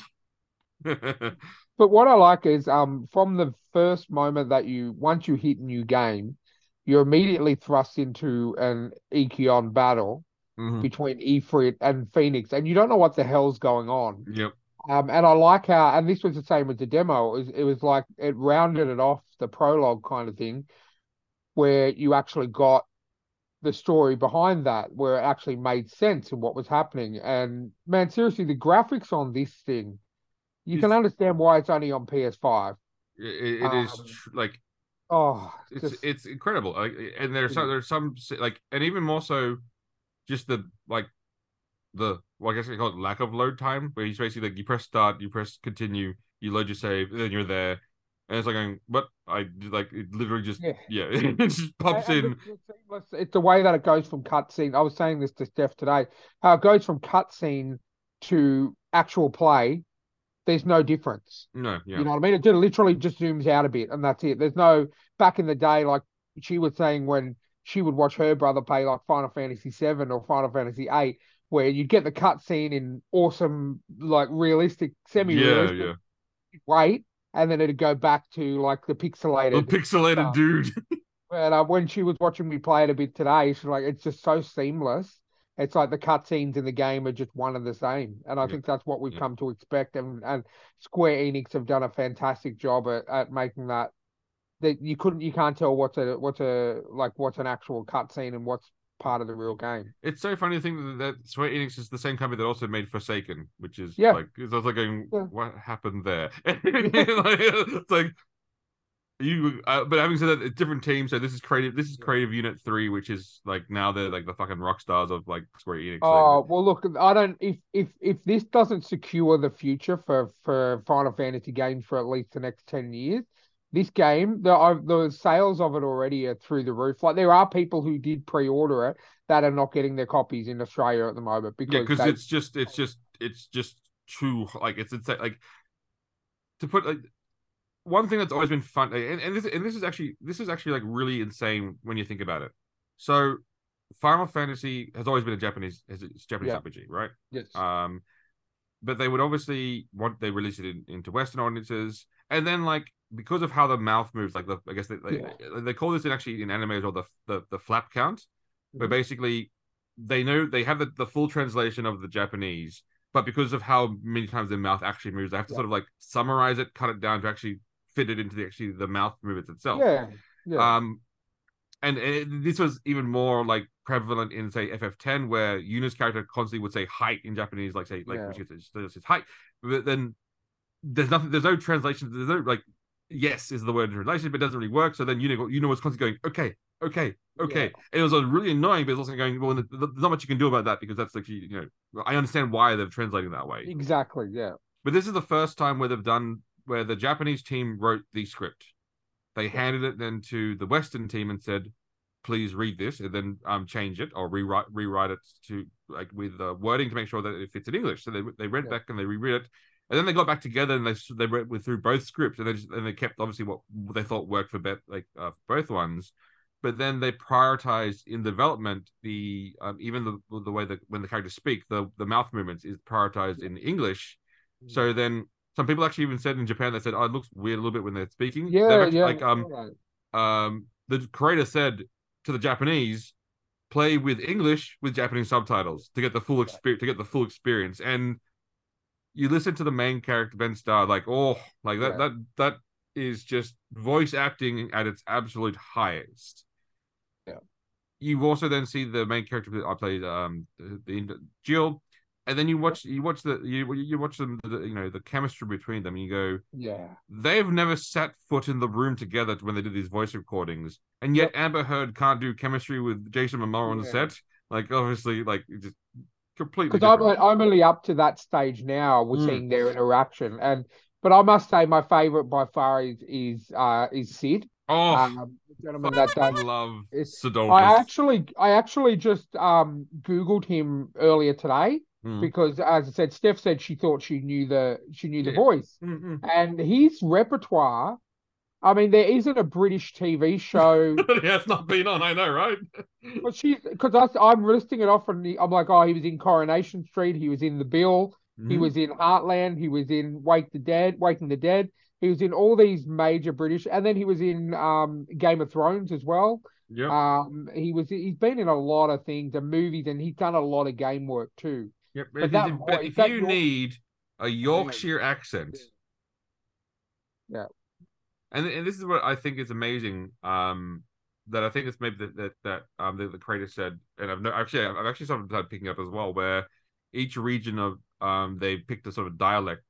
But what I like is um from the first moment that you once you hit new game, you're immediately thrust into an Eikon battle Mhm. between Ifrit and Phoenix, and you don't know what the hell's going on. Yep. Um, and I like how, and this was the same with the demo. It was, it was like it rounded it off the prologue kind of thing, where you actually got the story behind that, where it actually made sense of what was happening. And man, seriously, the graphics on this thing, you can understand why it's only on PS5. It, it- it is Um, tr- like Oh, it's just it's incredible. Like, and there's some, Mhm. there's some like, and even more so, just the like the well, I guess they call it lack of load time, where you basically like you press start, you press continue, you load your save, and then you're there, and it's like going, what I like it literally just Yeah. yeah, it just pops And- and in. the It's the way that it goes from cutscene. I was saying this to Steph today. How it goes from cutscene to actual play. There's no difference. No, yeah, You know what I mean? It just literally just zooms out a bit, and that's it. There's no back in the day, like she was saying when she would watch her brother play like Final Fantasy VII or Final Fantasy VIII, where you'd get the cutscene in awesome, like realistic, semi-realistic yeah. wait, and then it'd go back to like the The pixelated. pixelated stuff. dude. And uh, when she was watching me play it a bit today, she's like, it's just so seamless. It's like the cutscenes in the game are just one and the same. And I Yeah. think that's what we've Yeah. come to expect. And, and Square Enix have done a fantastic job at, at making that that you couldn't you can't tell what's a what's a like what's an actual cutscene and what's part of the real game. It's so funny to think that, that Square Enix is the same company that also made Forspoken, which is Yeah. like it's also going, Yeah. what happened there? Like, it's like you, uh, but having said that, it's different teams. So this is creative. This is Creative Unit Three, which is like now they're like the fucking rock stars of like Square Enix. Oh well, look, I don't. If if if this doesn't secure the future for for Final Fantasy games for at least the next ten years, this game the uh, the sales of it already are through the roof. Like there are people who did pre-order it that are not getting their copies in Australia at the moment yeah, because because they- it's just, it's just, it's just too like it's it's like to put like one thing that's always been fun, like, and, and this and this is actually this is actually like really insane when you think about it. So, Final Fantasy has always been a Japanese, has a Japanese Yeah. RPG, right? yes. Um, but they would obviously want they release it in, into Western audiences, and then like because of how the mouth moves, like the I guess they they, they call this in actually in anime as well the the, the flap count, where Mhm. basically they know they have the, the full translation of the Japanese, but because of how many times their mouth actually moves, they have to Yeah. sort of like summarize it, cut it down to actually fit it into the actually the mouth movements itself. Yeah, yeah, Um, and, and this was even more like prevalent in say FF10, where Yuna's character constantly would say hai in Japanese, like say like Yeah. when she says, she says hai, but then there's nothing, there's no translation, there's no like yes is the word in translation, but it doesn't really work. So then you know you know was constantly going okay, okay, okay, Yeah. and it was really annoying, but it's also going well. th- th- There's not much you can do about that because that's like you know I understand why they're translating that way. exactly. Yeah, But this is the first time where they've done where the Japanese team wrote the script. They handed it then to the Western team and said, "Please read this and then um change it or rewrite rewrite it to like with the wording to make sure that it fits in English." So they they read Yeah. back and they reread it, and then they got back together and they they read through both scripts and they just, and they kept obviously what they thought worked for bet like uh, for both ones. But then they prioritized in development the um, even the the way that when the characters speak the the mouth movements is prioritized in English. So then some people actually even said in Japan they said, "Oh, it looks weird a little bit when they're speaking." Yeah, actually, yeah. Like um right. um the creator said to the Japanese, "Play with English with Japanese subtitles to get the full experience to get the full experience." And you listen to the main character Ben Starr, like oh, like that Yeah. that that is just voice acting at its absolute highest. Yeah. You also then see the main character that I played, um, the, the Jill, and then you watch you watch the you you watch them, the, you know, the chemistry between them. And you go, yeah, they've never set foot in the room together when they did these voice recordings, and yet Amber Heard can't do chemistry with Jason Momoa on the Yeah. set. Like obviously, like just completely. because I'm. I'm only up to that stage now. We're Mm. seeing their interaction, and but I must say my favorite by far is is uh is Cid, oh, um, the gentleman that does. love Cidolfus. I actually I actually just um googled him earlier today Mm. because as I said, Steph said she thought she knew the she knew the voice, Mm, mm. and his repertoire. I mean, there isn't a British TV show. yeah, it's not been on. I know, right? But she's because I'm listing it off, and I'm like, oh, he was in Coronation Street, he was in The Bill, he Mhm. was in Heartland, he was in Wake the Dead, Waking the Dead, he was in all these major British, and then he was in um Game of Thrones as well. Yep. Um, he was he's been in a lot of things and movies, and he's done a lot of game work too. yep. but If, that if- voice- but if that you York- need a Yorkshire accent, Yeah. And and this is what I think is amazing. Um, that I think it's maybe that that, that um the, the creator said, and I've no, actually I've actually sort of started picking up as well, where each region of um they picked a sort of dialect,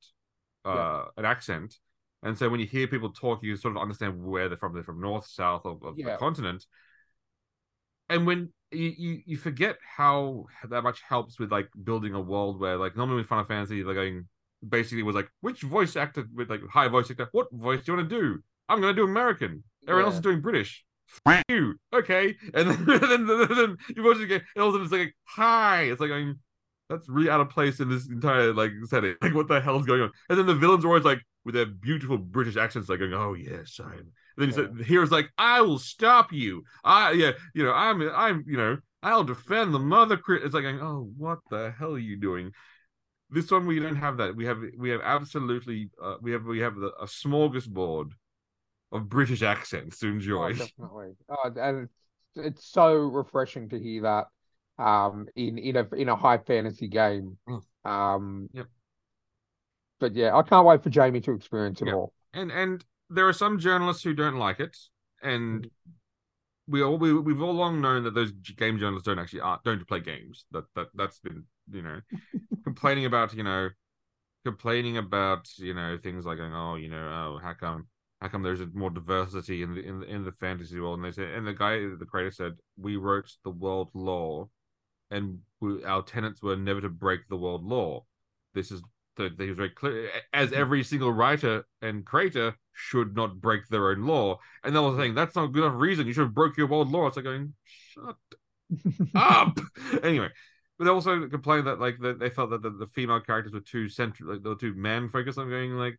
uh, an accent, and so when you hear people talk, you sort of understand where they're from. They're from north, south of, of the continent, and when you, you you forget how that much helps with like building a world where like normally with Final Fantasy they're going basically was like which voice actor with like high voice actor what voice do you want to do I'm gonna do American. Everyone else is doing British. F- you. Okay. And then then, then, then you watch it again and all of a sudden it's like hi. It's like going that's really out of place in this entire like setting. Like what the hell's going on? And then the villains are always like with their beautiful British accents like going oh yes I'm and then Yeah. said the hero's like I will stop you. I yeah you know I'm I'm you know I'll defend the mother it's like oh what the hell are you doing? This one we don't have that. We have we have absolutely uh, we have we have the, a smorgasbord of British accents to Oh, enjoy definitely. Oh, and it's, it's so refreshing to hear that um in in a in a high fantasy game. Mm. Um Yep. But yeah, I can't wait for Jamie to experience it Yep. all. and and there are some journalists who don't like it and we all we, we've all long known that those game journalists don't actually aren't, don't play games that that that's been you know complaining about you know complaining about you know things like going oh you know oh how come how come there's more diversity in the in the, in the fantasy world? And they said and the guy the creator said we wrote the world law and we, our tenants were never to break the world law. This is the, he was very clear as every single writer and creator should not break their own law. And they were saying that's not a good enough reason. You should have broke your world law. It's like going shut up. Anyway but they also complained that like that they felt that the, the female characters were too central like, they were too man focused i'm going like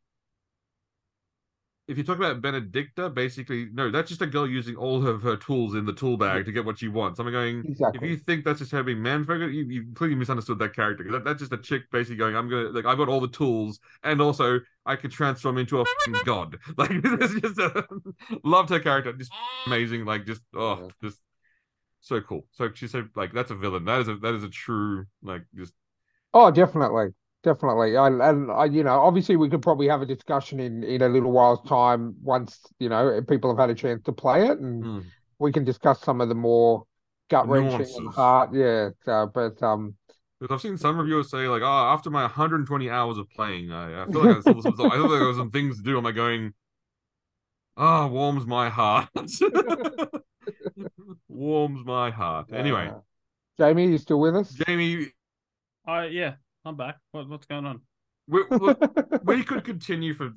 if you talk about Benedikta basically no that's just a girl using all of her tools in the tool bag to get what she wants i'm going if you think that's just her being man focused, you, you completely misunderstood that character. That, that's just a chick basically going, I'm gonna like I've got all the tools, and also I could transform into a god. Like this is just a, loved her character, just amazing. Like just oh, Yeah. just so cool. So she said like that's a villain. That is a that is a true like just Oh, definitely. Definitely. I, and I, you know, obviously we could probably have a discussion in in a little while's time once you know people have had a chance to play it, and Hmm. we can discuss some of the more gut wrenching and Nuances. hard. Yeah. So, but um, Because I've seen some reviewers say like, "Oh, after my 120 hours of playing, I, I feel like I still some, I feel like there was some things to do." Am I going? Ah, warms my heart. warms my heart. Anyway, uh, Jamie, you still with us? Jamie, I yeah, I'm back. What what's going on? we, look, we could continue for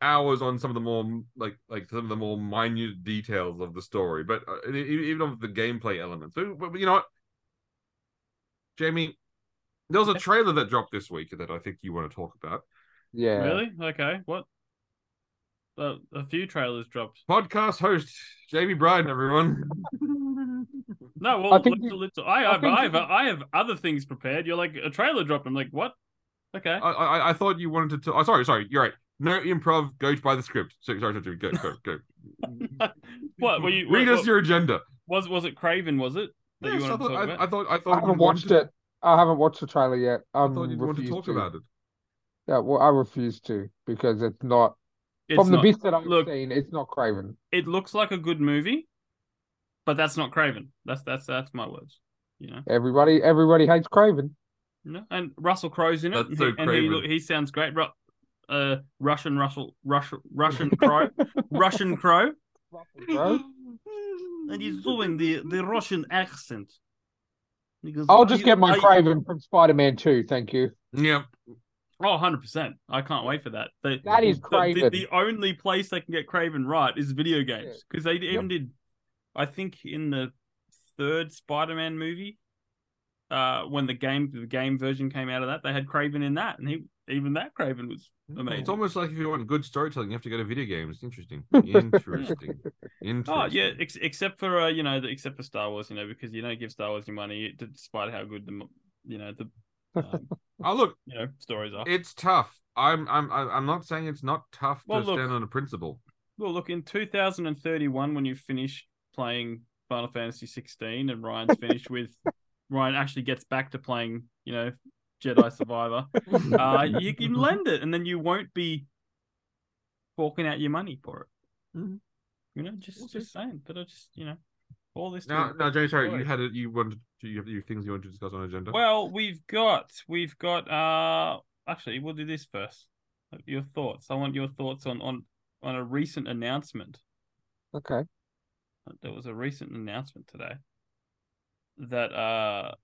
hours on some of the more like like some of the more minute details of the story, but uh, even of the gameplay elements. So, but you know what, Jamie, there was a trailer that dropped this week that I think you want to talk about. yeah. Really? Okay. What? Uh, a few trailers dropped. Podcast host Jamie Bryan, everyone. No, well, I think let's- you- let's- I, I have, think I have, you- I have other things prepared. You're like a trailer dropped. I'm like, what? Okay. I, I I thought you wanted to. T- oh, sorry, sorry. You're right. No improv. Go by the script. Sorry, sorry, sorry. Go, go, go. what were you? Read what- us your agenda. Was was it Kraven? Was it that you Yes, I wanted to thought. talk I, about? I thought. I I haven't watched wanted, it. I haven't watched the trailer yet. I I'm thought you'd want to refused talk about it. Yeah, well, I refuse to because it's not It's from the not- bits that I've look- seen. It's not Kraven. it looks like a good movie, but that's not Kraven. That's that's that's my words. You know, Everybody, everybody hates Kraven. you know? and Russell Crowe's in it, That's and, so he, and he look, he sounds great. Ru- uh, Russian Russell Russian Russian Crow, Russian Crow, Bro. and he's doing the the Russian accent. He goes, I'll just you- get my are you-" Kraven from Spider-Man 2, thank you. Yep. Oh, 100%. I can't wait for that. The, That is the- the, Kraven. the only place they can get Kraven right is video games. Because they even did, I think, in the third Spider Man movie, uh, when the game the game version came out of that, they had Kraven in that. And he even that Kraven was amazing. It's almost like if you want good storytelling, you have to go to video games. Interesting. Interesting. Interesting. Oh yeah, ex- except for uh, you know, the, except for Star Wars, you know, because you don't give Star Wars your money, despite how good the you know the um, Oh look, you know stories are. it's tough. I'm I'm I'm I'm not saying it's not tough Well, to look- stand on a principle. Well, look, in 2031, when you finish playing Final Fantasy 16 and Ryan's finished with Ryan actually gets back to playing, you know, Jedi Survivor, uh, you can lend it, and then you won't be forking out your money for it. Mhm. You know, just We'll just saying. But I just, you know, all this. Now, to- now, Jay, sorry, you had it. You wanted to, you have your things you wanted to discuss on agenda. Well, we've got we've got. uh Actually, we'll do this first. Your thoughts. I want your thoughts on on on a recent announcement. Okay. There was a recent announcement today that uh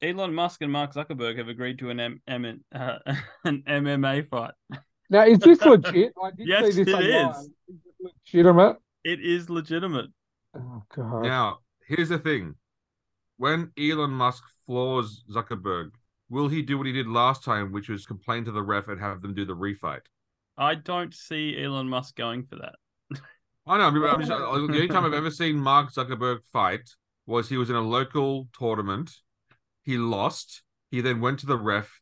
Elon Musk and Mark Zuckerberg have agreed to an M- M- uh, an MMA fight. Now, is this legit? I did Yes, see this it online. is. Is it legitimate? It is legitimate. Oh, God. Now, here's the thing: when Elon Musk floors Zuckerberg, will he do what he did last time, which was complain to the ref and have them do the refight? I don't see Elon Musk going for that. I know. I'm just, the only time I've ever seen Mark Zuckerberg fight was he was in a local tournament. He lost. He then went to the ref.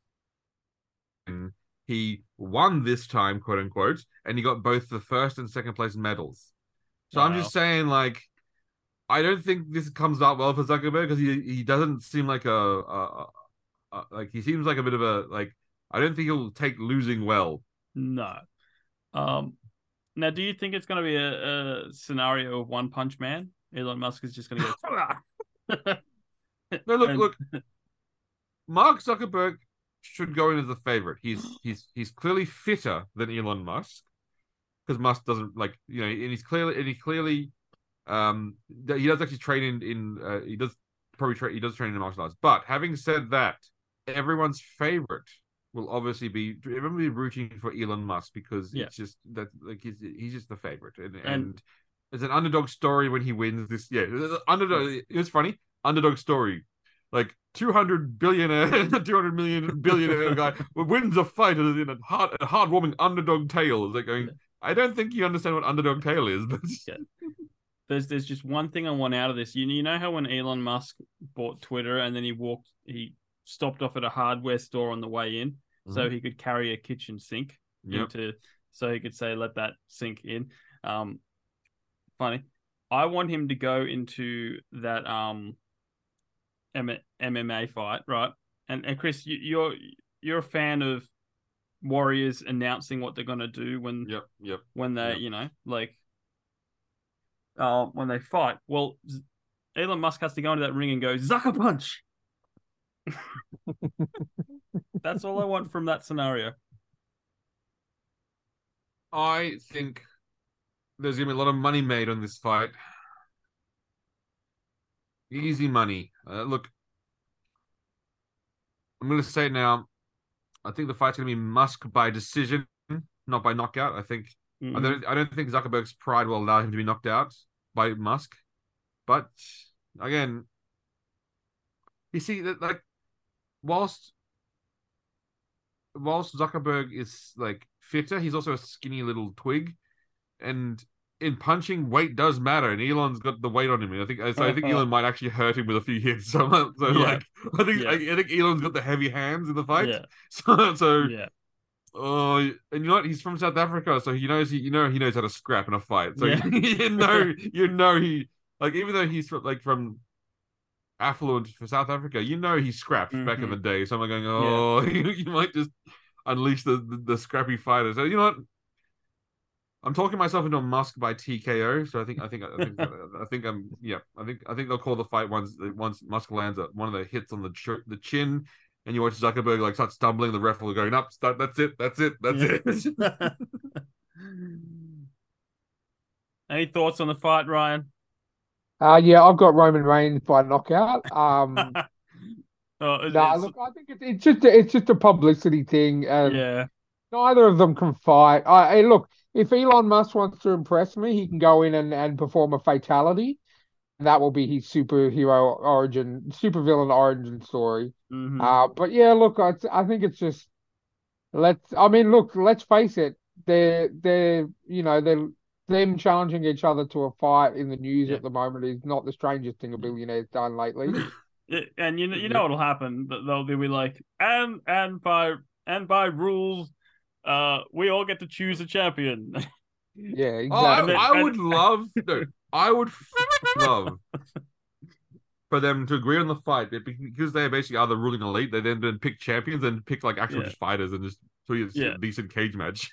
And he won this time, quote unquote, and he got both the first and second place medals. So I'm just saying, like, I don't think this comes out well for Zuckerberg because he he doesn't seem like a, a, a, a like he seems like a bit of a like I don't think he'll take losing well. No. Um. Now, do you think it's going to be a, a scenario of One Punch Man? Elon Musk is just going to go. No, look, And- look. Mark Zuckerberg should go in as a favorite. He's he's he's clearly fitter than Elon Musk because Musk doesn't like you know, and he's clearly and he clearly um he does actually train in in uh, he does probably train he does train in martial arts. But having said that, everyone's favorite will obviously be be rooting for Elon Musk because Yeah. it's just that like he's he's just the favorite. And, and, And- it's an underdog story when he wins this yeah underdog it was funny underdog story. Like 200 billionaire 200 million billionaire guy wins a fight in a hard a heartwarming underdog tale. It's like going I don't think you understand what underdog tale is but there's there's just one thing I want out of this. You you know how when Elon Musk bought Twitter and then he walked he stopped off at a hardware store on the way in so he could carry a kitchen sink yep into so he could say let that sink in. Um funny. I want him to go into that um M- MMA fight, right? And and Chris, you, you're you're a fan of warriors announcing what they're gonna do when Yep, yep. when they Yep. you know like uh when they fight. Well, Elon Musk has to go into that ring and go Zucker punch. That's all I want from that scenario. I think there's gonna be a lot of money made on this fight. Easy money. Uh, look, I'm gonna say it now. I think the fight's gonna be Musk by decision, not by knockout. I think I Mhm. don't. I don't think Zuckerberg's pride will allow him to be knocked out by Musk. But again, you see that like, whilst whilst Zuckerberg is like fitter, he's also a skinny little twig, and in punching, weight does matter. And Elon's got the weight on him. And I think so. I think Elon might actually hurt him with a few hits. So, so Yeah. like, I think Yeah. I, I think Elon's got the heavy hands in the fight. Yeah, So so yeah, Oh, and you know what? He's from South Africa, so he knows he, you know, he knows how to scrap in a fight. So you know, you know, he like even though he's from, like from affluent for South Africa, you know, he's scrapped back in Mhm. the day. So I'm going, oh, you, you might just unleash the, the the scrappy fighter. So you know what? I'm talking myself into a Musk by TKO. So I think I think I think I think I'm yeah. I think I think they'll call the fight once once Musk lands a, one of the hits on the ch- the chin and you watch Zuckerberg like start stumbling, the ref will go, up, start, that's it, that's it, that's Yeah. it. Any thoughts on the fight, Ryan? Uh, yeah, I've got Roman Reigns by knockout. Um, oh, no, it's- look, I think it's, it's just a, it's just a publicity thing, and yeah, neither of them can fight. I, hey, look, if Elon Musk wants to impress me, he can go in and, and perform a fatality, and that will be his superhero origin, supervillain origin story. mhm. Uh, but yeah, look, I, I think it's just let's. I mean, look, let's face it. They're they're you know they're them challenging each other to a fight in the news Yeah. at the moment is not the strangest thing a billionaire's done lately. And you know, you know what'll happen? Th- They'll, they'll be like, and and by and by rules, uh, we all get to choose a champion. Yeah, Oh, I, exactly. I would love, no, I would f- love for them to agree on the fight because they basically are the ruling elite. They then, then pick champions and pick like actual Yeah. just fighters and just so you Yeah. a decent cage match.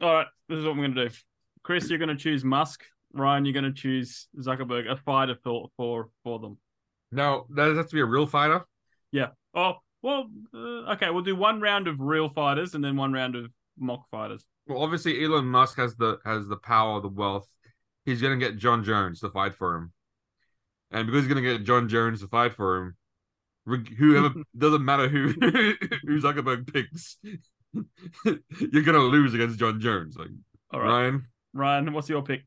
All right, this is what we're gonna do. Chris, you're gonna choose Musk. Ryan, you're gonna choose Zuckerberg, a fighter for for for them. now that has to be a real fighter. Yeah. Oh, well, uh, okay, we'll do one round of real fighters and then one round of mock fighters. Well, obviously Elon Musk has the has the power, the wealth. He's gonna get Jon Jones to fight for him, and because he's gonna get Jon Jones to fight for him, whoever doesn't matter who who Zuckerberg picks, you're gonna lose against Jon Jones. Like All right, Ryan, Ryan, what's your pick?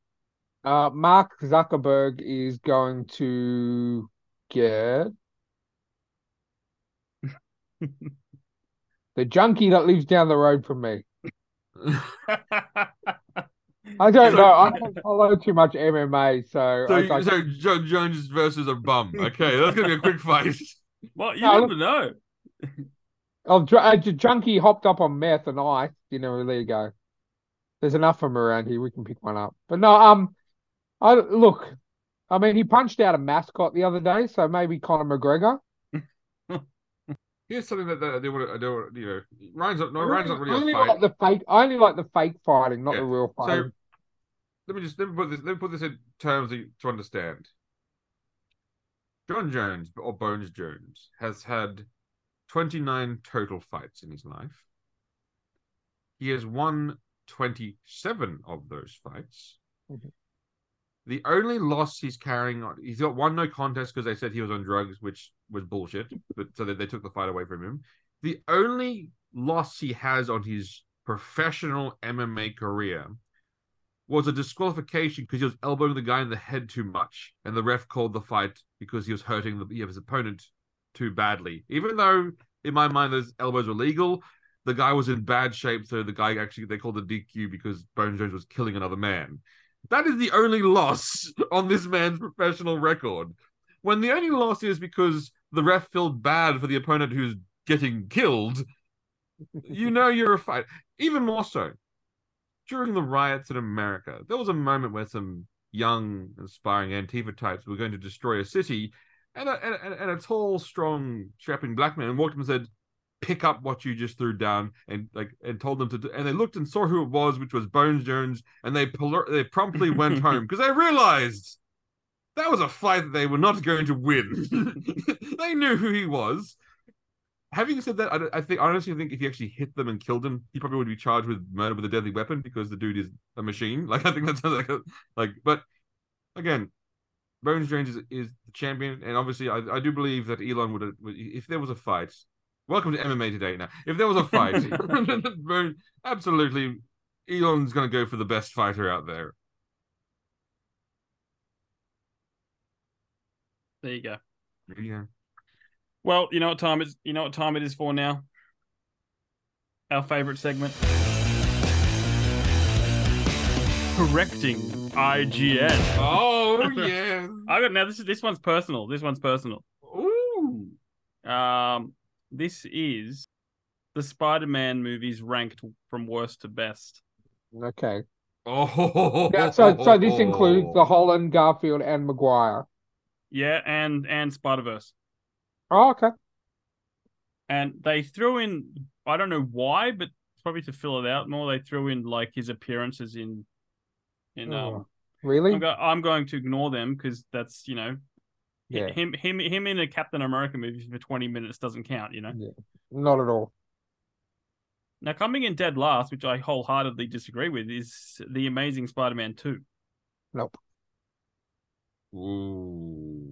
Uh, Mark Zuckerberg is going to get the junkie that lives down the road from me. I don't So- know. I don't follow too much MMA, so, so I, I, so Jon Jones versus a bum. Okay, that's gonna be a quick fight. well, you No, never know. I'll, dr- uh, junkie hopped up on meth and ice. You know, there you go. There's enough of them around here. We can pick one up. But no, um, I look. I mean, he punched out a mascot the other day, so maybe Conor McGregor. Here's something that, that they want to, they want you know, Ryan's not, no, I Ryan's only, not really only a fight. like the fake. I only like the fake fighting, not Yeah. the real fighting. So let me just let me put this let me put this in terms you- to understand. Jon Jones or Bones Jones has had 29 total fights in his life. He has won 27 of those fights. Mhm. The only loss he's carrying on, he's got one no contest because they said he was on drugs, which was bullshit. But so they, they took the fight away from him. The only loss he has on his professional MMA career was a disqualification because he was elbowing the guy in the head too much, and the ref called the fight because he was hurting the, his opponent too badly. Even though in my mind those elbows were legal, the guy was in bad shape, so the guy actually they called the DQ because Bones Jones was killing another man. That is the only loss on this man's professional record. When the only loss is because the ref felt bad for the opponent who's getting killed, you know you're a fight. Even more so, during the riots in America, there was a moment where some young, aspiring Antifa types were going to destroy a city, and a, and a, and a tall, strong, strapping black man walked up and said, "Pick up what you just threw down," and like and told them to. Do, and they looked and saw who it was, which was Bones Jones, and they they promptly went home because they realized that was a fight that they were not going to win. they knew who he was. Having said that, I, I think I honestly think if he actually hit them and killed him, he probably would be charged with murder with a deadly weapon because the dude is a machine. Like I think that's like a, like. But again, Bones Jones is, is the champion, and obviously I, I do believe that Elon would, would if there was a fight. Welcome to MMA today. Now, if there was a fight, absolutely, Elon's going to go for the best fighter out there. There you go. Yeah. Well, you know what time is you know what time it is for now? Our favorite segment. Correcting IGN. Oh yeah. I got now this is this one's personal. This one's personal. Ooh. Um this is the Spider-Man movies ranked from worst to best. Okay. Oh. Yeah, so so this includes the Holland, Garfield, and Maguire. Yeah, and and Spider-Verse. Oh, okay. And they threw in I don't know why, but probably to fill it out more, they threw in like his appearances in in um Oh, really? I'm, go- I'm going to ignore them because that's you know Yeah. him him him in a Captain America movie for 20 minutes doesn't count, you know. yeah. Not at all. Now coming in dead last, which I wholeheartedly disagree with, is the Amazing Spider-Man 2. Nope. Ooh.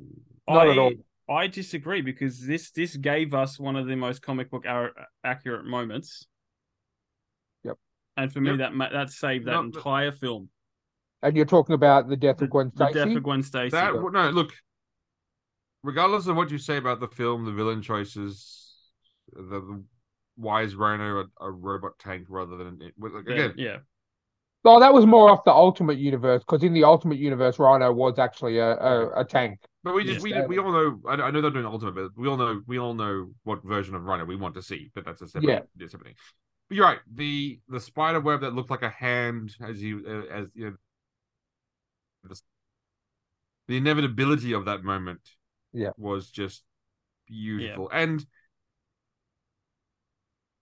Not I, at all. I disagree because this this gave us one of the most comic book ar- accurate moments. Yep. And for me, Yep. that that saved that No, but- entire film. And you're talking about the death of Gwen Stacy. The Stacy. death of Gwen Stacy. That no, look. Regardless of what you say about the film, the villain choices, the, the why is Rhino a, a robot tank rather than it? Like, yeah, again, yeah, Oh, that was more off the Ultimate Universe because in the Ultimate Universe, Rhino was actually a, a, a tank. but we just Yes. we we all know. I, I know they're doing Ultimate, but we all know we all know what version of Rhino we want to see. But that's a separate, Yeah. yeah. separate thing. But you're right. The the spider web that looked like a hand, as you uh, as you know, the, the inevitability of that moment, Yeah. was just beautiful, and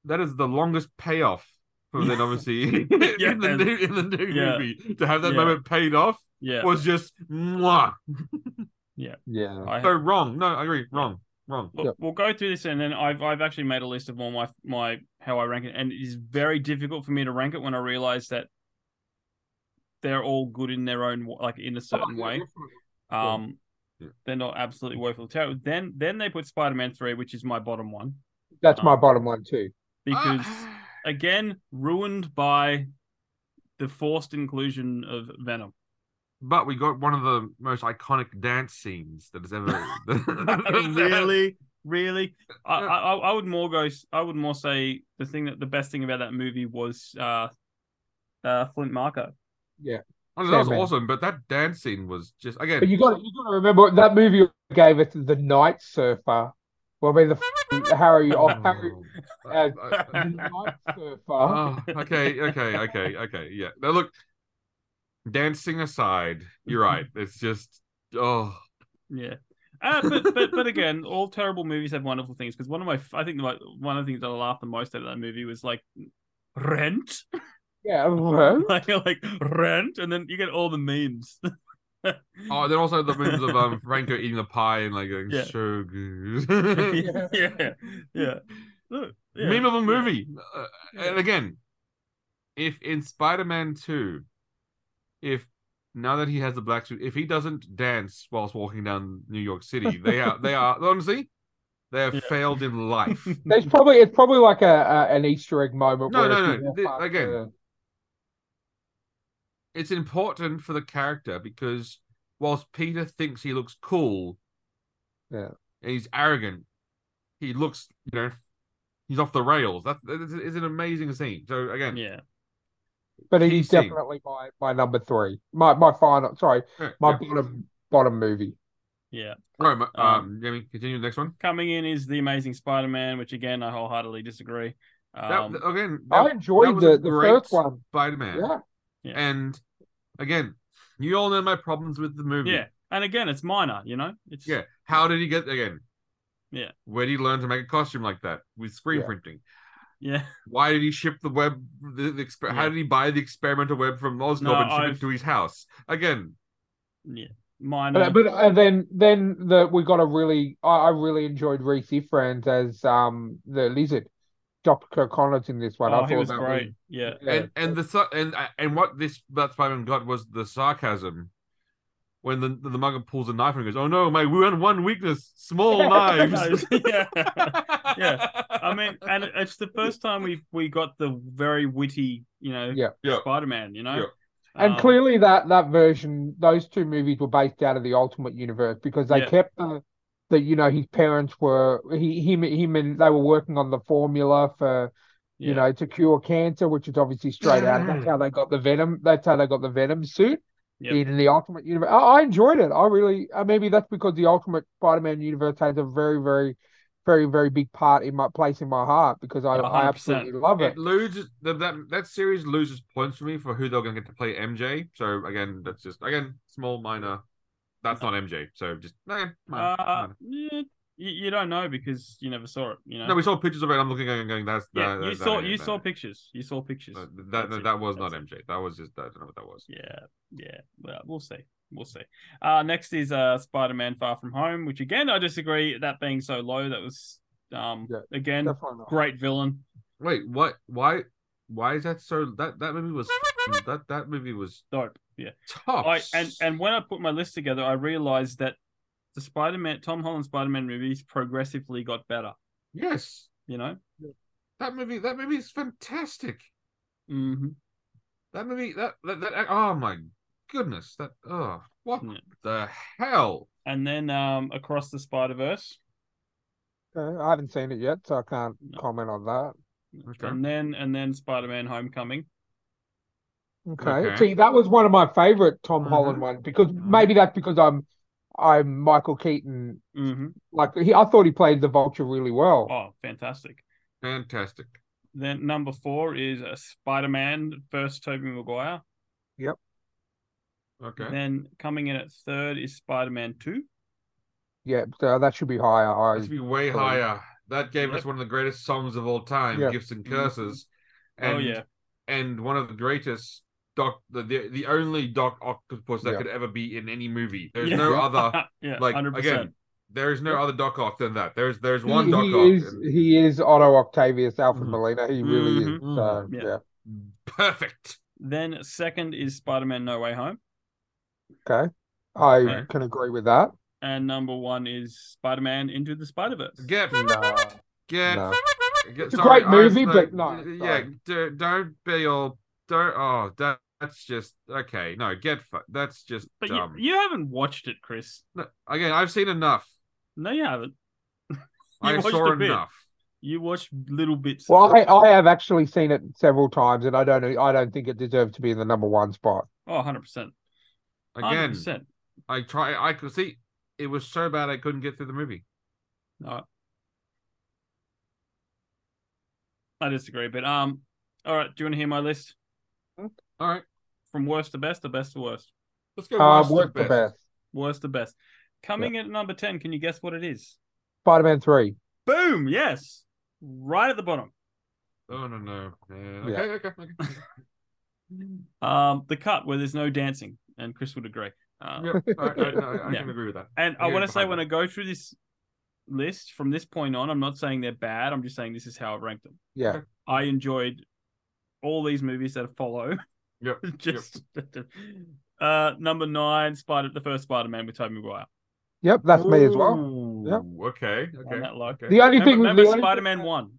that is the longest payoff for then obviously in the Yes. new in the new Yeah. movie to have that Yeah. moment paid off yeah. was just mwah. Yeah. I, So wrong. No, I agree. Wrong. Wrong. We'll, Yep. we'll go through this, and then I've I've actually made a list of all my my how I rank it, and it is very difficult for me to rank it when I realize that they're all good in their own like in a certain way. Yeah. Um, Yeah. they're not absolutely woeful. Terrible. Then then they put Spider Man three, which is my bottom one, That's my Um, bottom one too. because Ah. again ruined by the forced inclusion of Venom. but we got one of the most iconic dance scenes that has ever. really, really. I, I I would more go. I would more say the thing that the best thing about that movie was uh, uh, Flint Marko. Yeah. Oh, that was Sandman. awesome, but that dance scene was just again. But again. you got you got to remember that movie gave us the Night Surfer. Well, I mean the f- Harry Oh, or Harry uh, uh, the Night Surfer. oh, okay, okay, okay, okay. Yeah. Now look, dancing aside, you're right. It's just oh, Yeah. Uh, but but but again, all terrible movies have wonderful things. Because one of my, I think like one of the things that I laughed the most at that movie was like Rent, Yeah, well, like like Rent, and then you get all the memes. oh. Then also the memes of um Franco eating the pie and like going Yeah. so good. yeah, yeah, yeah. Look, yeah. Meme of a movie. Uh, And again, if in Spider-Man 2, if now that he has the black suit, if he doesn't dance whilst walking down New York City, they are they are honestly they have Yeah. failed in life. there's probably it's probably like a, a an Easter egg moment. No, where no, no, the- again, the- it's important for the character because whilst Peter thinks he looks cool, Yeah. and he's arrogant, he looks, you know, he's off the rails. That that is is an amazing scene. So again, yeah. but he's scene. definitely my, my number three. My my final sorry, yeah, my yeah. bottom bottom movie. Yeah. Right, um, Um, Jamie, continue the next one. Coming in is the Amazing Spider-Man, which again I wholeheartedly disagree. Um, that, again, I enjoyed that was the, a the great first one. Spider-Man. Yeah. Yeah. And again, You all know my problems with the movie. Yeah, and again, it's minor. You know, it's Yeah. How did he get again? Yeah. Where did he learn to make a costume like that with screen Yeah. printing? yeah. Why did he ship the web? The, the exper- How did he buy the experimental web from Oscorp No, and ship I've- it to his house? Again, Yeah, minor. But, but and then then the we got a really I, I really enjoyed Rhys Ifans as um the lizard, Dr. Curt Connors in this one. I oh, thought he was that great. Yeah, yeah. and and the and and what this that Spider-Man got was the sarcasm when the the mugger pulls a knife and goes, "Oh no, my one one weakness, small knives." yeah, yeah. I mean, and it's the first time we we got the very witty, you know, Yeah. Yeah. Spider-Man. You know, Yeah. And Um, clearly that that version, those two movies were based out of the Ultimate Universe because they Yeah. kept the, the you know his parents were he him him and they were working on the formula for you know to cure cancer, which is obviously straight out. That's how they got the Venom. That's how they got the Venom suit Yep. in the Ultimate Universe. I, I enjoyed it. I really uh, maybe that's because the Ultimate Spider-Man universe has a very very very very big part in my place in my heart because I, I absolutely love it. it loses that that that series loses points for me for who they're going to get to play MJ. So again, that's just again small minor. That's not MJ. So just minor, Uh, minor. yeah, you, you don't know because you never saw it. You know. No, we saw pictures of it. I'm looking and going, "That's yeah, that, you that- saw that- you that- saw pictures. You saw pictures. that, that, That's that, it. that was not it. MJ. That was just I don't know what that was. Yeah, yeah. Well, we'll see. We'll see. Uh next is uh Spider-Man Far From Home, which again I disagree that being so low. That was um Yeah, again great villain. Wait, what? Why? Why is that so? That that movie was that that movie was Dope. Yeah. tough. I and and when I put my list together, I realized that the Spider-Man Tom Holland Spider-Man movies progressively got better. yes, You know. that movie that movie is fantastic. Mm-hmm. That movie that that, that oh my goodness that oh what Yeah. the hell? And then um across the Spider Verse, Okay, I haven't seen it yet, so I can't No. comment on that. Okay. and then and then Spider-Man Homecoming. Okay. Okay. See, that was one of my favorite Tom Mhm. Holland ones because Mhm. maybe that's because I'm I'm Michael Keaton. Mm-hmm. Like he, I thought he played the Vulture really well. Oh, fantastic. Fantastic. Then number four is a Spider-Man, first Tobey Maguire. Yep. Okay. Then coming in at third is Spider-Man Two. Yeah, so that should be higher. That I should be way Cool. higher. That gave Yep. us one of the greatest songs of all time, Yeah. "Gifts and Mhm. Curses," and oh yeah, and one of the greatest Doc, the the, the only Doc Octopus that Yeah. could ever be in any movie. There's Yeah. no other yeah, like 100%. again. There is no other Doc Ock than that. There's there's he, one Doc he Ock. is and- he is Otto Octavius Alfred Mhm. Molina. He really is. Mhm. So Yeah. yeah. Perfect. Then second is Spider-Man No Way Home, Okay. I Okay. can agree with that. And number one is Spider-Man Into the Spider-Verse. Get No. get. No. get It's a great movie, I- but no, Yeah, sorry. do, don't be all. Don't. Oh, that, that's just okay. No, get. fu- That's just But you, dumb. you haven't watched it, Chris. No, again, I've seen enough. No, you haven't. I watched saw a bit. enough. You watched little bits. Well, of. I, I have actually seen it several times, and I don't I don't think it deserves to be in the number one spot. Oh, 100%. 100%. Again, I try. I could see it was so bad I couldn't get through the movie. No. I disagree, but um, all right. Do you want to hear my list All right, from worst to best, or best to worst? let's go. Uh, worst to worst the best. best. Worst to best. Coming in at number ten. Can you guess what it is? Spider-Man three. Boom! Yes, right at the bottom. Oh no no. Yeah, Yeah. okay, okay, okay. Um, the cut where there's no dancing, and Chris would agree. Um, Yep, I, I, I, I Yeah. can agree with that. And I Yeah, want to say when that. I go through this list from this point on, I'm not saying they're bad. I'm just saying this is how I ranked them. Yeah. I enjoyed all these movies that follow. Yep. just uh number nine, Spider the first Spider Man with Tobey Maguire. Yep, that's me as well. Yep. Okay. Okay. that low. okay. The only Remember, thing, remember the only Spider Man one.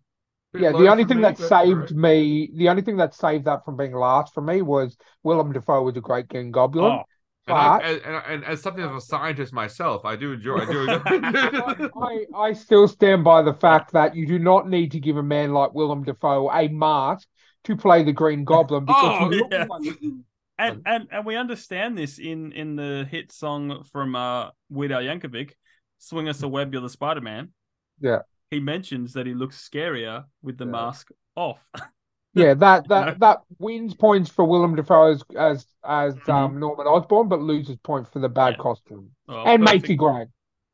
Yeah, the only thing me, that saved alright. me, the only thing that saved that from being last for me was Willem Dafoe was a great Green Goblin. Oh, And, I, and, and, and as something of a scientist myself, I do enjoy. I do enjoy. I, I still stand by the fact that you do not need to give a man like Willem Dafoe a mask to play the Green Goblin because Oh, yeah. like and and and we understand this in in the hit song from uh Weird Al Yankovic, "Swing Us a Web, You're the Spider Man." Yeah. he mentions that he looks scarier with the Yeah. mask off. Yeah, that that that wins points for Willem Dafoe as as, as Mhm. um, Norman Osborn, but loses points for the bad Yeah. costume Oh, and perfect. Macy Gray.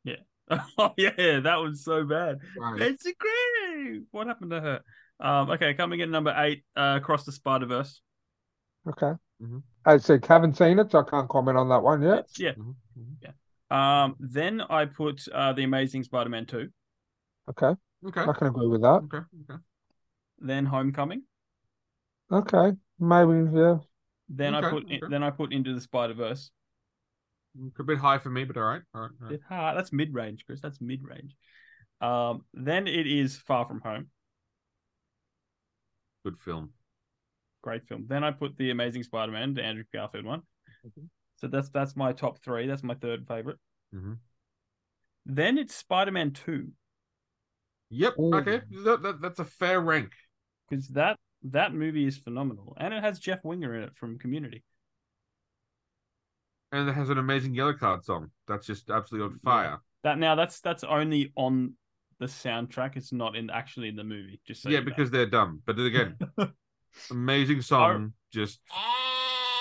Yeah, oh yeah, that was so bad. Right. Macy Gray. What happened to her? Um, okay, coming in number eight, uh, Across the Spider Verse. Okay. Mhm. I said haven't seen it, so I can't comment on that one yet. Yeah. Mhm, mhm. Um, then I put uh, the Amazing Spider-Man two. Okay, Okay. I can agree with that. Okay. Okay. Then Homecoming. Okay, maybe yeah. Then I Okay, put okay. then I put Into the Spider Verse. A bit high for me, but all right. All right. All right. Bit hard. That's mid range, Chris. That's mid range. Um, then it is Far From Home. Good film. Great film. Then I put the Amazing Spider-Man, the Andrew Garfield one. Mhm. So that's that's my top three. That's my third favorite. Mhm. Then it's Spider-Man two Yep. Ooh. Okay. That, that, that's a fair rank. because that that movie is phenomenal, and it has Jeff Winger in it from Community. And it has an amazing Yellowcard song. That's just absolutely on fire. That now that's that's only on the soundtrack. It's not in actually in the movie. Just so Yeah, you know. because they're dumb. But again, amazing song. Just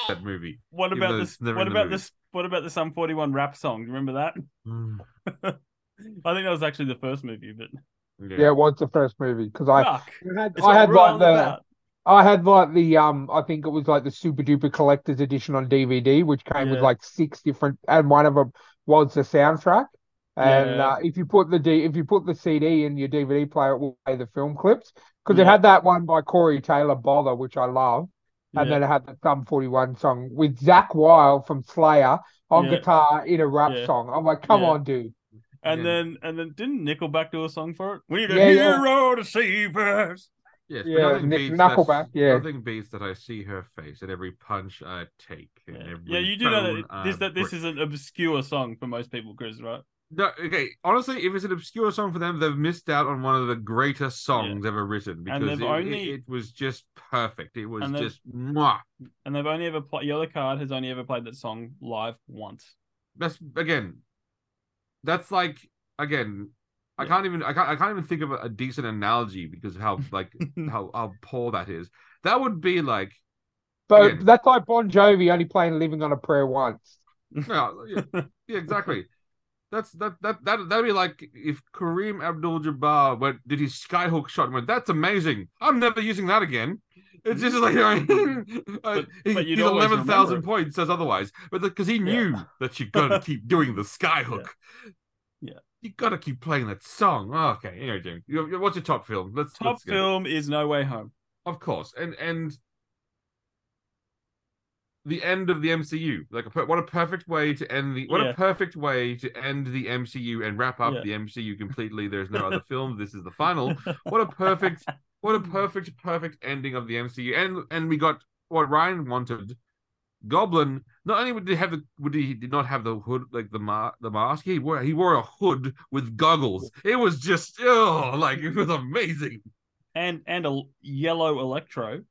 that movie. what about this? What in the about this? What about the Sum Forty One rap song? Do you remember that? Mm. I think that was actually the first movie, but Yeah, it was the first movie because I, I had I had like the about. I had like the um I think it was like the super duper collector's edition on DVD, which came with like six different and one of them was the soundtrack. And Yeah. uh, if you put the D if you put the CD in your DVD player, it will play the film clips because it had that one by Corey Taylor, Bother, which I love, and then it had the Sum Forty One song with Zakk Wylde from Slayer on Yeah. guitar in a rap Yeah. song. I'm like, come Yeah. on, dude. And Yeah. then and then didn't Nickelback do a song for it? We need a Yeah, yeah. hero to save us. Yes, Yeah, but nothing Nick beats Knuckleback, that's- yeah. Nothing beats that I see her face at every punch I take. Yeah, every yeah you do know bone that this that this is an obscure song for most people, Chris, right? No, okay. Honestly, if it's an obscure song for them, they've missed out on one of the greatest songs ever written because it, only- it, it was just perfect. It was just mwah. And they've only ever played Yellowcard has only ever played that song live once. That's again. That's like again. I can't even. I can't. I can't even think of a, a decent analogy because of how like how how poor that is. That would be like. But Again. that's like Bon Jovi only playing "Living on a Prayer" once. Yeah, yeah, yeah, exactly. That's that that that that'd be like if Kareem Abdul-Jabbar went did his skyhook shot and went, "That's amazing. I'm never using that again." It's just like uh, But- he- but he's eleven thousand points says otherwise, but because he Yeah. knew that you got to keep doing the skyhook. You got to keep playing that song. Oh, okay, anyway, Jim, you- what's your top film? Let's Top let's film is No Way Home. of course, and and the end of the MCU. Like, a what a perfect way to end the. What Yeah. a perfect way to end the MCU and wrap up Yeah. the MCU completely. There's no other film. This is the final. What a perfect, what a perfect, perfect ending of the MCU. And and we got what Ryan wanted. Goblin. Not only would he have the would he did not have the hood like the ma- the mask. He wore he wore a hood with goggles. It was just oh like it was amazing. and and a yellow Electro,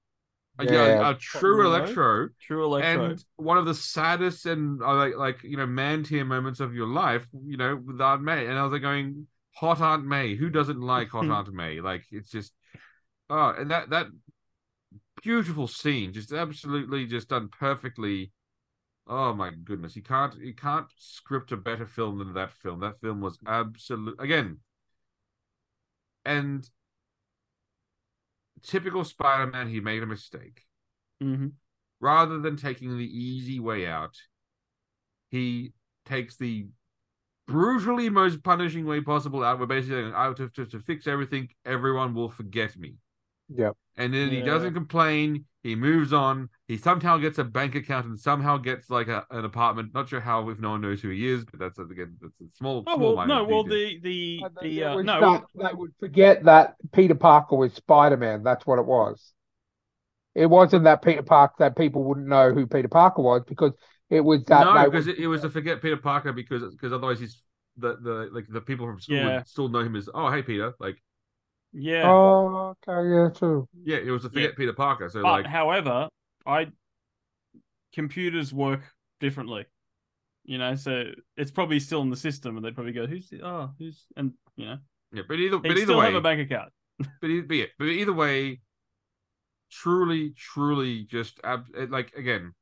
A- Yeah, Yeah. a true Hello? electro. true Electro. and one of the saddest and uh, like like you know man tier moments of your life you know with aunt may and i was like going hot aunt may who doesn't like hot aunt may like it's just oh and that that beautiful scene just absolutely just done perfectly. Oh my goodness you can't you can't script a better film than that film. That film was absolute again. And typical spider-man he made a mistake. Hmm rather than taking the easy way out, he takes the brutally most punishing way possible out. We're basically out to, to, to fix everything, everyone will forget me. Yep. And then he doesn't complain. He moves on. He somehow gets a bank account and somehow gets like a, an apartment. Not sure how, if no one knows who he is, but that's again that's a small. Oh small well, no, well the the the uh, no, start- they would forget that Peter Parker was Spider Man. That's what it was. It wasn't that Peter Parker that people wouldn't know who Peter Parker was because it was that no, because it, it was to forget Peter Parker because because otherwise he's the the like the people from school Yeah. would still know him as oh hey Peter like yeah. Oh, okay, yeah, true. yeah it was to Yeah. forget Peter Parker so but like however, I computers work differently. You know, so it's probably still in the system, and they'd probably go, "Who's the, oh, who's?" And you know, Yeah, but either but either way, have a bank account. but, e- but, yeah, but either way, truly, truly just ab- like again.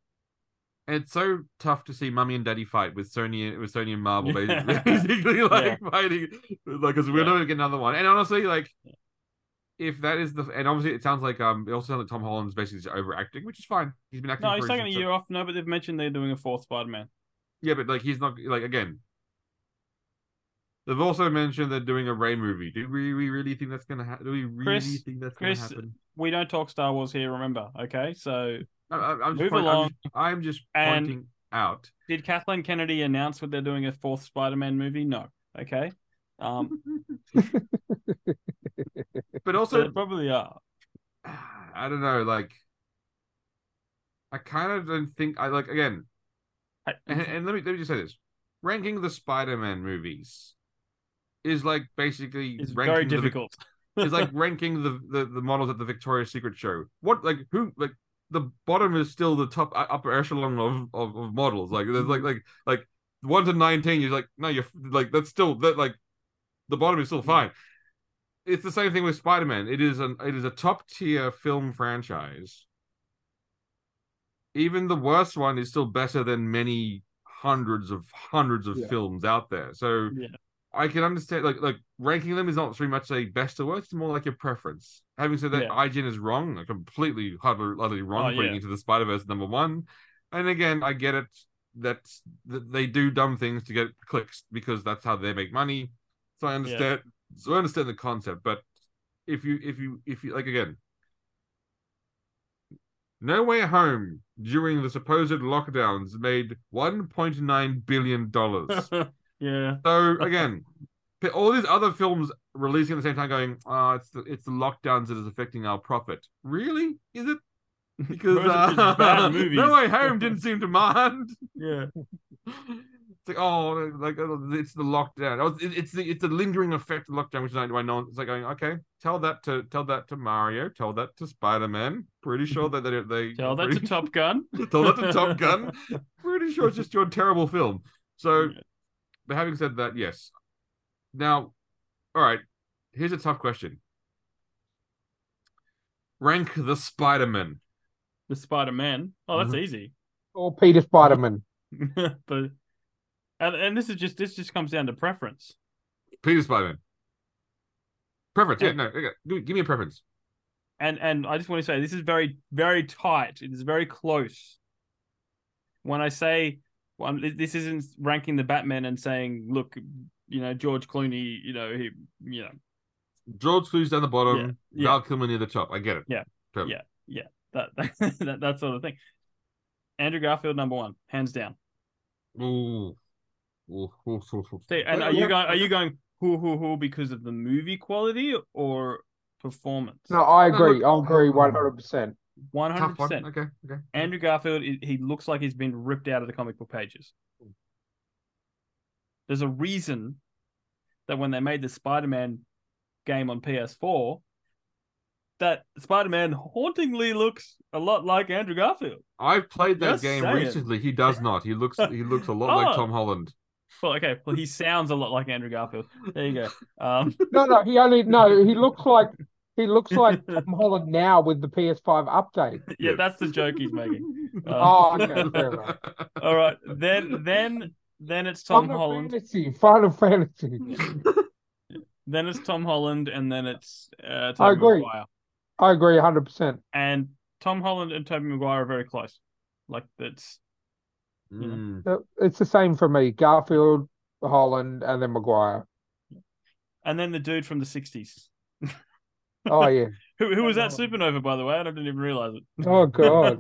It's so tough to see Mummy and Daddy fight with Sony with Sony and Marvel Yeah. basically, basically like fighting like because we're Yeah. not gonna get another one. And honestly, like if that is the and obviously it sounds like um it also sounds like Tom Holland's basically just overacting, which is fine. He's been acting. No, he's taking a year off. No, but they've mentioned they're doing a fourth Spider-Man. Yeah, but like he's not like again. They've also mentioned they're doing a Rey movie. Do we, we really think that's gonna happen? Do we really Chris- think that's Chris, gonna happen? We don't talk Star Wars here, remember? Okay, so I, I'm just move point- along. I'm just, I'm just pointing out. did Kathleen Kennedy announce what they're doing a fourth Spider-Man movie? No. Okay. Um, But also, they probably are. I don't know. Like, I kind of don't think I like again. I- And, and let me let me just say this: ranking the Spider-Man movies is like basically It's very the difficult. It's like ranking the, the the models at the Victoria's Secret show. What like who like the bottom is still the top uh, upper echelon of, of, of models. Like there's like like like one to nineteen. You're like no, you're like that's still that like the bottom is still fine. It's the same thing with Spider Man. It is an it is a top tier film franchise. Even the worst one is still better than many hundreds of hundreds of Yeah. films out there. So Yeah. I can understand like like ranking them is not very much a best or worst, it's more like your preference. Having said that, Yeah. IGN is wrong, like completely utterly, wrong, Oh, putting yeah. into the Spider Verse number one. And again, I get it that that they do dumb things to get clicks because that's how they make money. So I understand. So I understand the concept, but if you if you if you like again, No Way Home during the supposed lockdowns made 1.9 billion dollars. yeah. So again, all these other films releasing at the same time, going, "Oh, it's the it's the lockdowns that is affecting our profit." Really? Is it? Because Those are just uh. No Way Home didn't seem to mind. Yeah. It's like, oh, like uh, it's the lockdown. Oh, it's the it's the lingering effect of lockdown, which is why no. It's like going, okay, tell that to tell that to Mario, tell that to Spider Man. Pretty sure that they they Tell that to Top Gun. tell that to Top Gun. Pretty sure it's just your terrible film. So, Yeah. But having said that, yes. Now, all right. Here's a tough question. Rank the Spider Man. The Spider Man. Oh, that's Mhm. easy. Or Peter Spiderman. but and, and this is just this just comes down to preference. Peter Spider Man. Preference. Yeah, Yeah. no. Okay. Give, give me a preference. And and I just want to say this is very very tight. It is very close. When I say well, this isn't ranking the Batman and saying, look, you know, George Clooney, you know, he, you know, George Clooney's down the bottom. yeah. Val Kilmer near the top. I get it. Yeah. Perfect. Yeah. that that that sort of thing. Andrew Garfield number one, hands down. Ooh. Ooh, ooh, ooh, ooh. See, and are you going? Are you going? Hoo hoo hoo because of the movie quality or performance? No, I agree. look- I agree 100%. one hundred Tough one. percent. Okay. Okay. Andrew Garfield, he he looks like he's been ripped out of the comic book pages. There's a reason that when they made the Spider-Man game on PS4, that Spider-Man hauntingly looks a lot like Andrew Garfield. I've played that Just game saying. recently. He does not. He looks. He looks a lot like Oh. Tom Holland. Well, okay, well he sounds a lot like Andrew Garfield. There you go. Um, No, no, he only no, he looks like he looks like Tom Holland now with the PS5 update. yeah, that's the joke he's making. Um, Oh, okay, fair enough. All right, then then then it's Tom Holland. Final Holland. Fantasy, Final Fantasy. Then it's Tom Holland, and then it's uh, I agree. Maguire. I agree 100%. And Tom Holland and Tobey Maguire are very close. Like that's Mm. It's the same for me. Garfield, Holland, and then Maguire. and then the dude from the '60s. Oh yeah. Who who was that Supanova, by the way? I didn't even realize it. Oh god.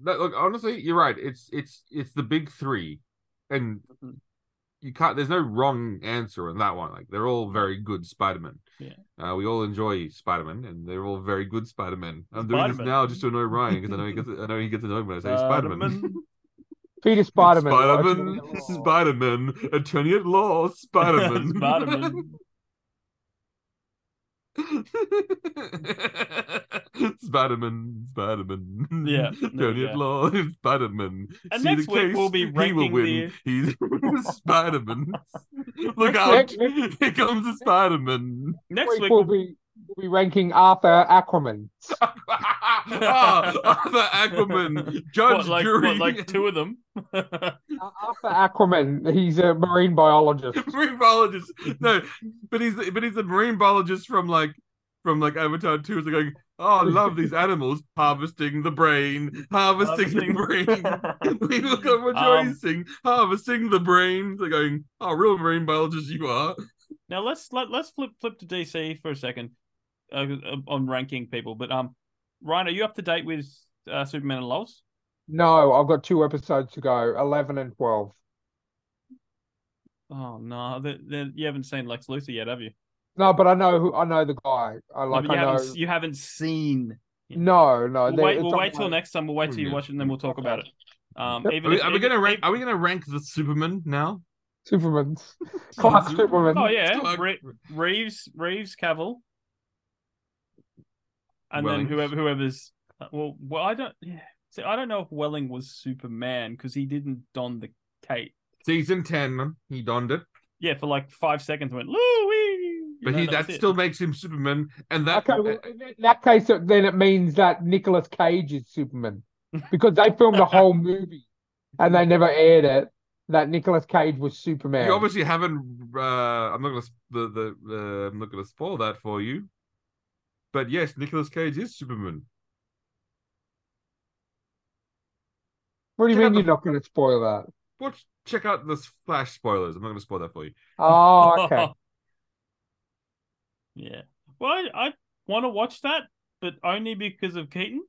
That, look, honestly, you're right. It's it's it's the big three, and you can't. There's no wrong answer on that one. Like they're all very good Spider-Man. Yeah. Uh, we all enjoy Spider-Man, and they're all very good Spider-Man. I'm doing this now just to annoy Ryan because I know he gets I know he gets annoyed when I say Spider-Man. Spider-Man. Peter Spiderman. Spider-Man, Spider-Man, attorney at law, Spider-Man. Spider-Man. Spider-Man, Spider-Man. Yeah, there attorney we at go. law, Spider-Man. And See next the week case, we'll be he will ranking win. He's Spider-Man. Look Next out! week- Here comes the Spider-Man. Next Week week, we'll, be We'll be ranking Arthur Aquaman. Oh, Arthur Aquaman, judge, what, like, jury, what, like two of them? Arthur Aquaman. He's a marine biologist. marine biologist. No, but he's but he's a marine biologist from like from like Avatar Two. So going, oh, I love these animals harvesting the brain, harvesting, the brain. we look at rejoicing, um, harvesting the brain. They're going, oh, real marine biologist you are. Now let's let, let's flip flip to DC for a second uh, on ranking people. But um, Ryan, are you up to date with uh, Superman and Lois? No, I've got two episodes to go, eleven and twelve. Oh no, they're, they're, you haven't seen Lex Luthor yet, have you? No, but I know who I know the guy. I like. No, you I know. Haven't, you haven't seen. No, no. We'll wait. We'll wait till next time. We'll wait till you watch it, and then we'll talk about it. Um, even are we, if, are we gonna rank? Are we gonna rank the Superman now? Superman. Clark Superman. Oh yeah, Re- Reeves, Reeves, Cavill, and Welling. then whoever, whoever's. Well, well, I don't. Yeah. See, I don't know if Welling was Superman because he didn't don the cape. Season ten, man, he donned it. Yeah, for like five seconds, went Louis. But he that still makes him Superman, and that okay. Well, in that case, then it means that Nicolas Cage is Superman because they filmed a whole movie and they never aired it. That Nicolas Cage was Superman. You obviously haven't. Uh, I'm not gonna the the uh, I'm not gonna spoil that for you. But yes, Nicolas Cage is Superman. What do you Check mean you're not going to spoil that? Watch, check out the Flash spoilers. I'm not gonna spoil that for you. Oh, okay. yeah. Well, I, I want to watch that, but only because of Keaton.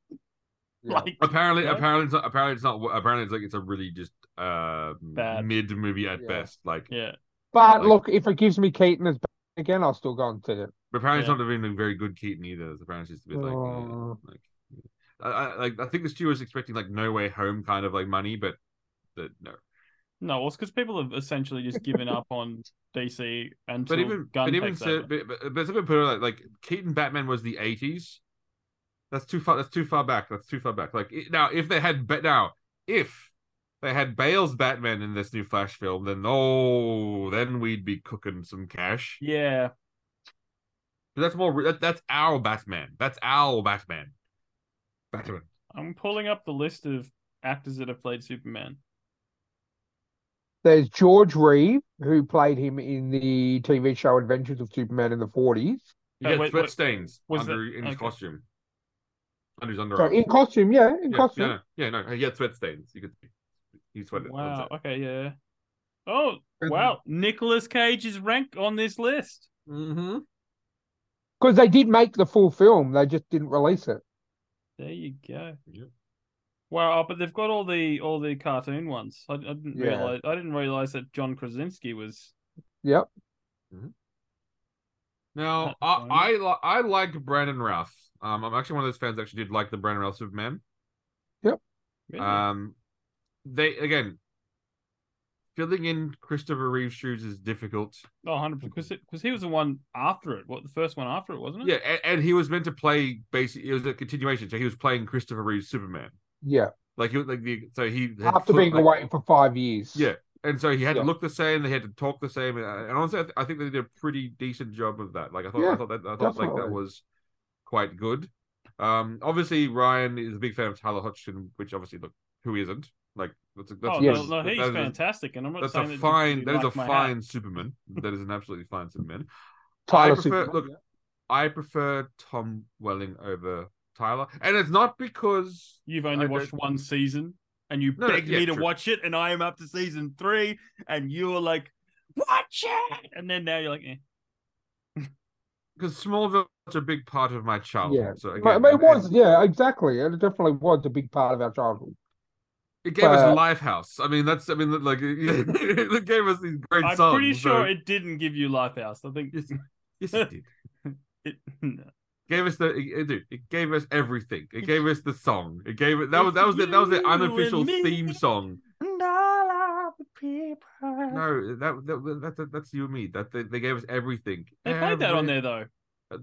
Yeah. Like Apparently, Yeah. apparently it's not. Apparently it's not. Apparently it's like it's a really just uh Bad. mid movie at Yeah. best. Like, yeah. But Like- look, if it gives me Keaton as Batman again, I'll still go and see it. But apparently Yeah. it's not even a very good Keaton either. Apparently it's just a bit like, Oh. uh, like, I, I, like I think the studio was expecting like No Way Home kind of like money, but the, no. No, well, it's because people have essentially just given up on DC until But even Gunn but even so, but, but, but put it like, like Keaton Batman was the eighties. That's too far. That's too far back. That's too far back. Like it- now, if they had but now if they had Bale's Batman in this new Flash film, then oh, then we'd be cooking some cash. Yeah. But that's more. That, that's our Batman. That's our Batman. Batman. I'm pulling up the list of actors that have played Superman. There's George Reeve, who played him in the TV show Adventures of Superman in the 40s. You get wait, sweat stains under that- in his okay. costume. Under his underarms. So in costume, yeah, in yeah, costume. yeah, no, yeah, no, he had sweat stains. You could. See. He sweated. Wow. set. Okay. Yeah. Oh wow! Nicolas Cage is ranked on this list. Mm-hmm. Because they did make the full film, they just didn't release it. There you go. Yep. Wow, oh, but they've got all the all the cartoon ones. I, I didn't Yeah. realize. I didn't realize that John Krasinski was. Yep. Now, I. I, li- I like Brandon Routh. Um, I'm actually one of those fans that actually did like the Brandon Routh Superman. Really? Um, they again filling in Christopher Reeve's shoes is difficult. oh, 100 because because he was the one after it. What the first one after it wasn't it? Yeah, and, and he was meant to play basically it was a continuation, so he was playing Christopher Reeve's Superman. Yeah. Like he was like the so he had After flipped, being like- away for five years. Yeah, and so he had Yeah. to look the same. They had to talk the same, and, and honestly, I, th- I think they did a pretty decent job of that. Like I thought, I thought that I thought like that was quite good. Um, obviously Ryan is a big fan of Tyler Hodgson, which obviously look who isn't like that's a, that's Oh a- Yes. no, no, he's that is a- fantastic, and I'm not That's saying a that fine. because That you is a like my hat. fine Superman. That is an absolutely fine Superman. Tyler I prefer- Superman, look, yeah. I prefer Tom Welling over Tyler, and it's not because You've only I watched don't- one season, and you No, no, begged yeah, me to true. watch it, and I am up to season three, and you were like, "Watch it," and then now you're like, eh. because Smallville was a big part of my childhood. Yeah. So again, but it was, and yeah, exactly. It definitely was a big part of our childhood. It gave us but- uh, Lifehouse. I mean, that's I mean, like it gave us these great songs. I'm songs. pretty so- sure it didn't give you Lifehouse. I think Yes, yes, it did. it. no. gave us the it, it, it gave us everything. It gave us the song. It gave it that was that was the, that was the unofficial theme song. And all of the people. No, that, that, that, that that's you and me. That they, they gave us everything. They played that on there though.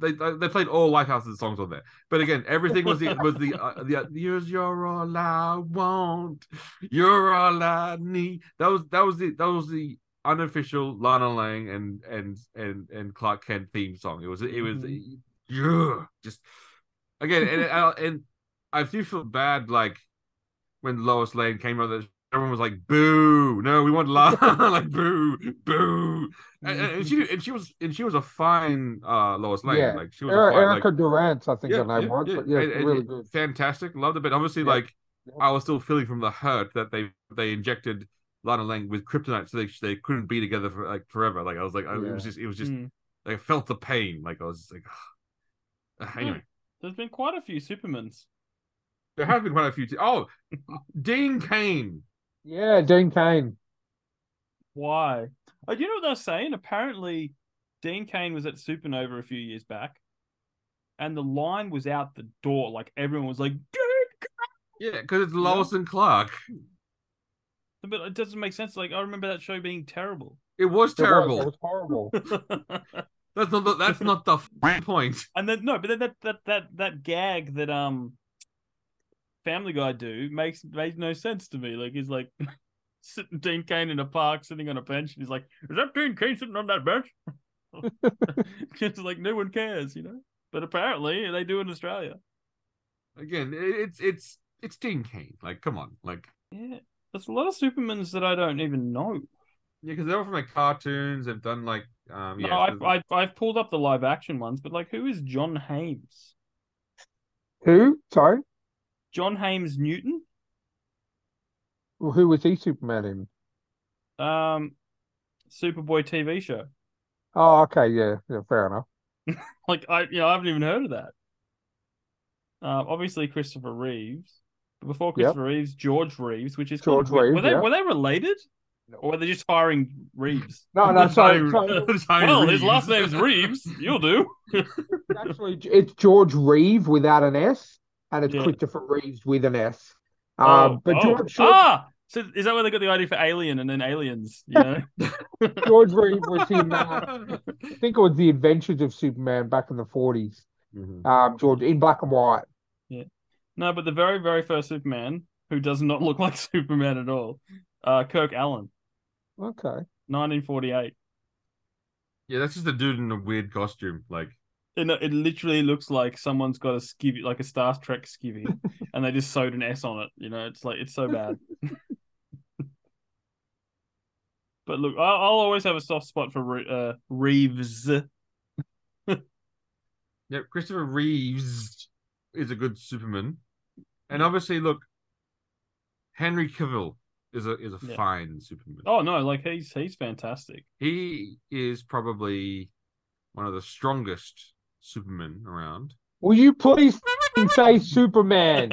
They they played all Lifehouse's songs on there. But again, everything was the was the uh, the you're, you're all I want. You're all I need. That was that was the that was the unofficial Lana Lang and and and and Clark Kent theme song. It was it was Mhm. ugh, just again, and and, I- and I do feel bad like when Lois Lane came out. That everyone was like, "Boo! No, we want love!" like, "Boo, boo!" And, and- and she and she was and she was a fine uh Lois Lane. Yeah. Like she was a Erica, fine, like, Erica Durance, I think her name was. But yeah, and- and really good. fantastic. Loved it, but obviously, Yeah. like Yeah. I was still feeling from the hurt that they they injected Lana Lang with kryptonite, so they they couldn't be together for like forever. Like I was like, I, it was just it was just Mm. like, I felt the pain. Like I was just like, anyway. There's been quite a few Supermans. There have been quite a few. T- oh, Dean Cain. Yeah, Dean Cain. Why? Oh, you know what they were saying? Apparently, Dean Cain was at Supanova a few years back, and the line was out the door. Like everyone was like, "Dean Yeah, because it's Lois and Clark. But it doesn't make sense. Like I remember that show being terrible. It was It was- terrible. It was horrible. That's not the, that's not the f- point. and then no, but then that that that that gag that um Family Guy do makes made no sense to me. Like he's like sitting Dean Cain in a park, sitting on a bench, and he's like, "Is that Dean Cain sitting on that bench?" it's like no one cares, you know. But apparently they do in Australia. Again, it's it's it's Dean Cain. Like, come on, like Yeah, there's a lot of Supermans that I don't even know. yeah, because they're all from like cartoons. They've done like um yeah. no, I've, I've I've pulled up the live action ones, but like, who is John Haymes? Who? Sorry? John Haymes Newton? Well, who was he Superman in? Um, Superboy TV show. Oh, okay, yeah, yeah, fair enough. Like I, you know, I haven't even heard of that. Uh, obviously Christopher Reeves. But before Yep. Christopher Reeves, George Reeves, which is George kind of weird. Reeves, Were they yeah. were they related, or were they just hiring Reeves? No, no, so, so well, his last name's Reeves. You'll do. actually it's George Reeve without an S, and it's Yeah. Christopher Reeves with an S. Um, Oh, but oh. George, George, ah, so is that where they got the idea for Alien and then Aliens? You know, George Reeve was in, uh, I think it was The Adventures of Superman back in the 40s. Mhm. Um, George, in black and white. Yeah, no, but the very very first Superman, who does not look like Superman at all, uh, Kirk Alyn, Okay. 1948. Yeah, that's just a dude in a weird costume. Like, It, it literally looks like someone's got a skivvy, like a Star Trek skivvy, and they just sewed an S on it. You know, it's like it's so bad. but look, I'll, I'll always have a soft spot for Re- uh, Reeves. yeah, Christopher Reeves is a good Superman, and obviously, look, Henry Cavill is a is a Yeah. fine Superman. Oh no, like he's he's fantastic. He is probably one of the strongest Supermen around. Will you please say Superman?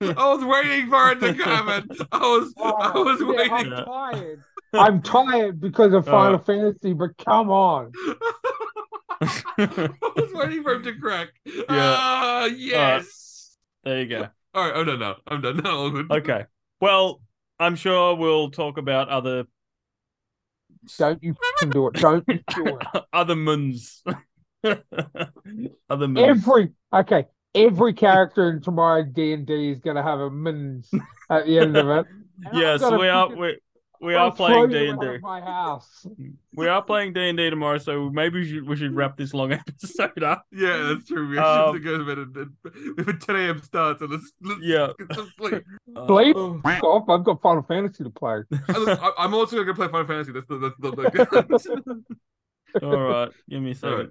I was waiting for it to come, and I was I was Oh, Yeah, waiting. I'm tired. I'm tired because of Final Uh. Fantasy, but come on. I was waiting for him to crack. Ah, yes. there you go. All right. Oh no, no, I'm done. No, all good. Okay. Well, I'm sure we'll talk about other Don't you do it. Don't you do it. other moons. other moons. Every okay, every character in tomorrow D and D is gonna have a mins at the end of it. And yeah, so we are freaking- we, we are playing D and D. of My house. We are playing D and D tomorrow, so maybe we should we should wrap this long episode up. Yeah, that's true. We Um, should go to bed and, and if a 10 a.m. starts, and let's, let's Yeah. get some sleep. Sleep? Uh, F off, I've got Final Fantasy to play. I- I'm also gonna play Final Fantasy. That's the, that's the, the... all right, give me a All right. second.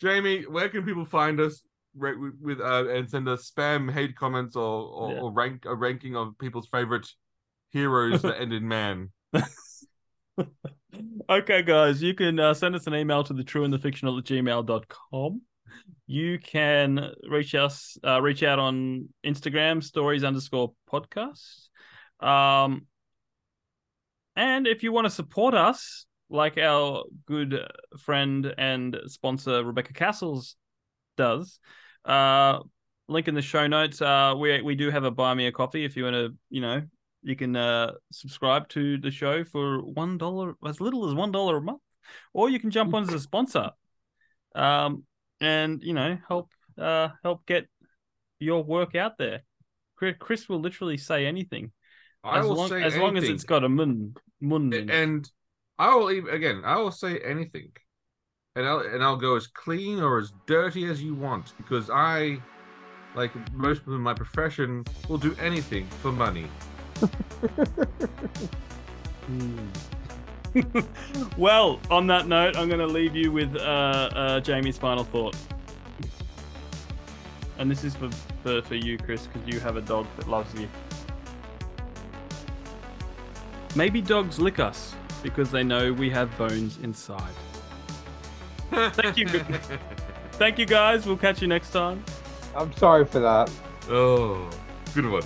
Jamie, where can people find us? Right, with, with uh, and send us spam, hate comments, or or, Yeah. or rank a ranking of people's favorite heroes that end in man. okay, guys, you can uh, send us an email to the true and the fictional at gmail.com. You can reach us, uh, reach out on Instagram, stories underscore podcast. Um, and if you want to support us, like our good friend and sponsor Rebecca Cassells does, uh, link in the show notes. Uh, we we do have a buy me a coffee if you want to, you know, you can uh, subscribe to the show for one dollar, as little as one dollar a month, or you can jump on as a sponsor, um, and you know help uh, help get your work out there. Chris, will literally say anything I as will long say as long as it's got a mun mun. in it. and I will even again. I will say anything, and I'll and I'll go as clean or as dirty as you want because I, like most people in my profession, will do anything for money. well, on that note, I'm going to leave you with uh, uh, Jamie's final thought. And this is for, for, for you, Chris, because you have a dog that loves you. Maybe dogs lick us because they know we have bones inside. Thank you. Thank you, guys. We'll catch you next time. I'm sorry for that. oh, good one.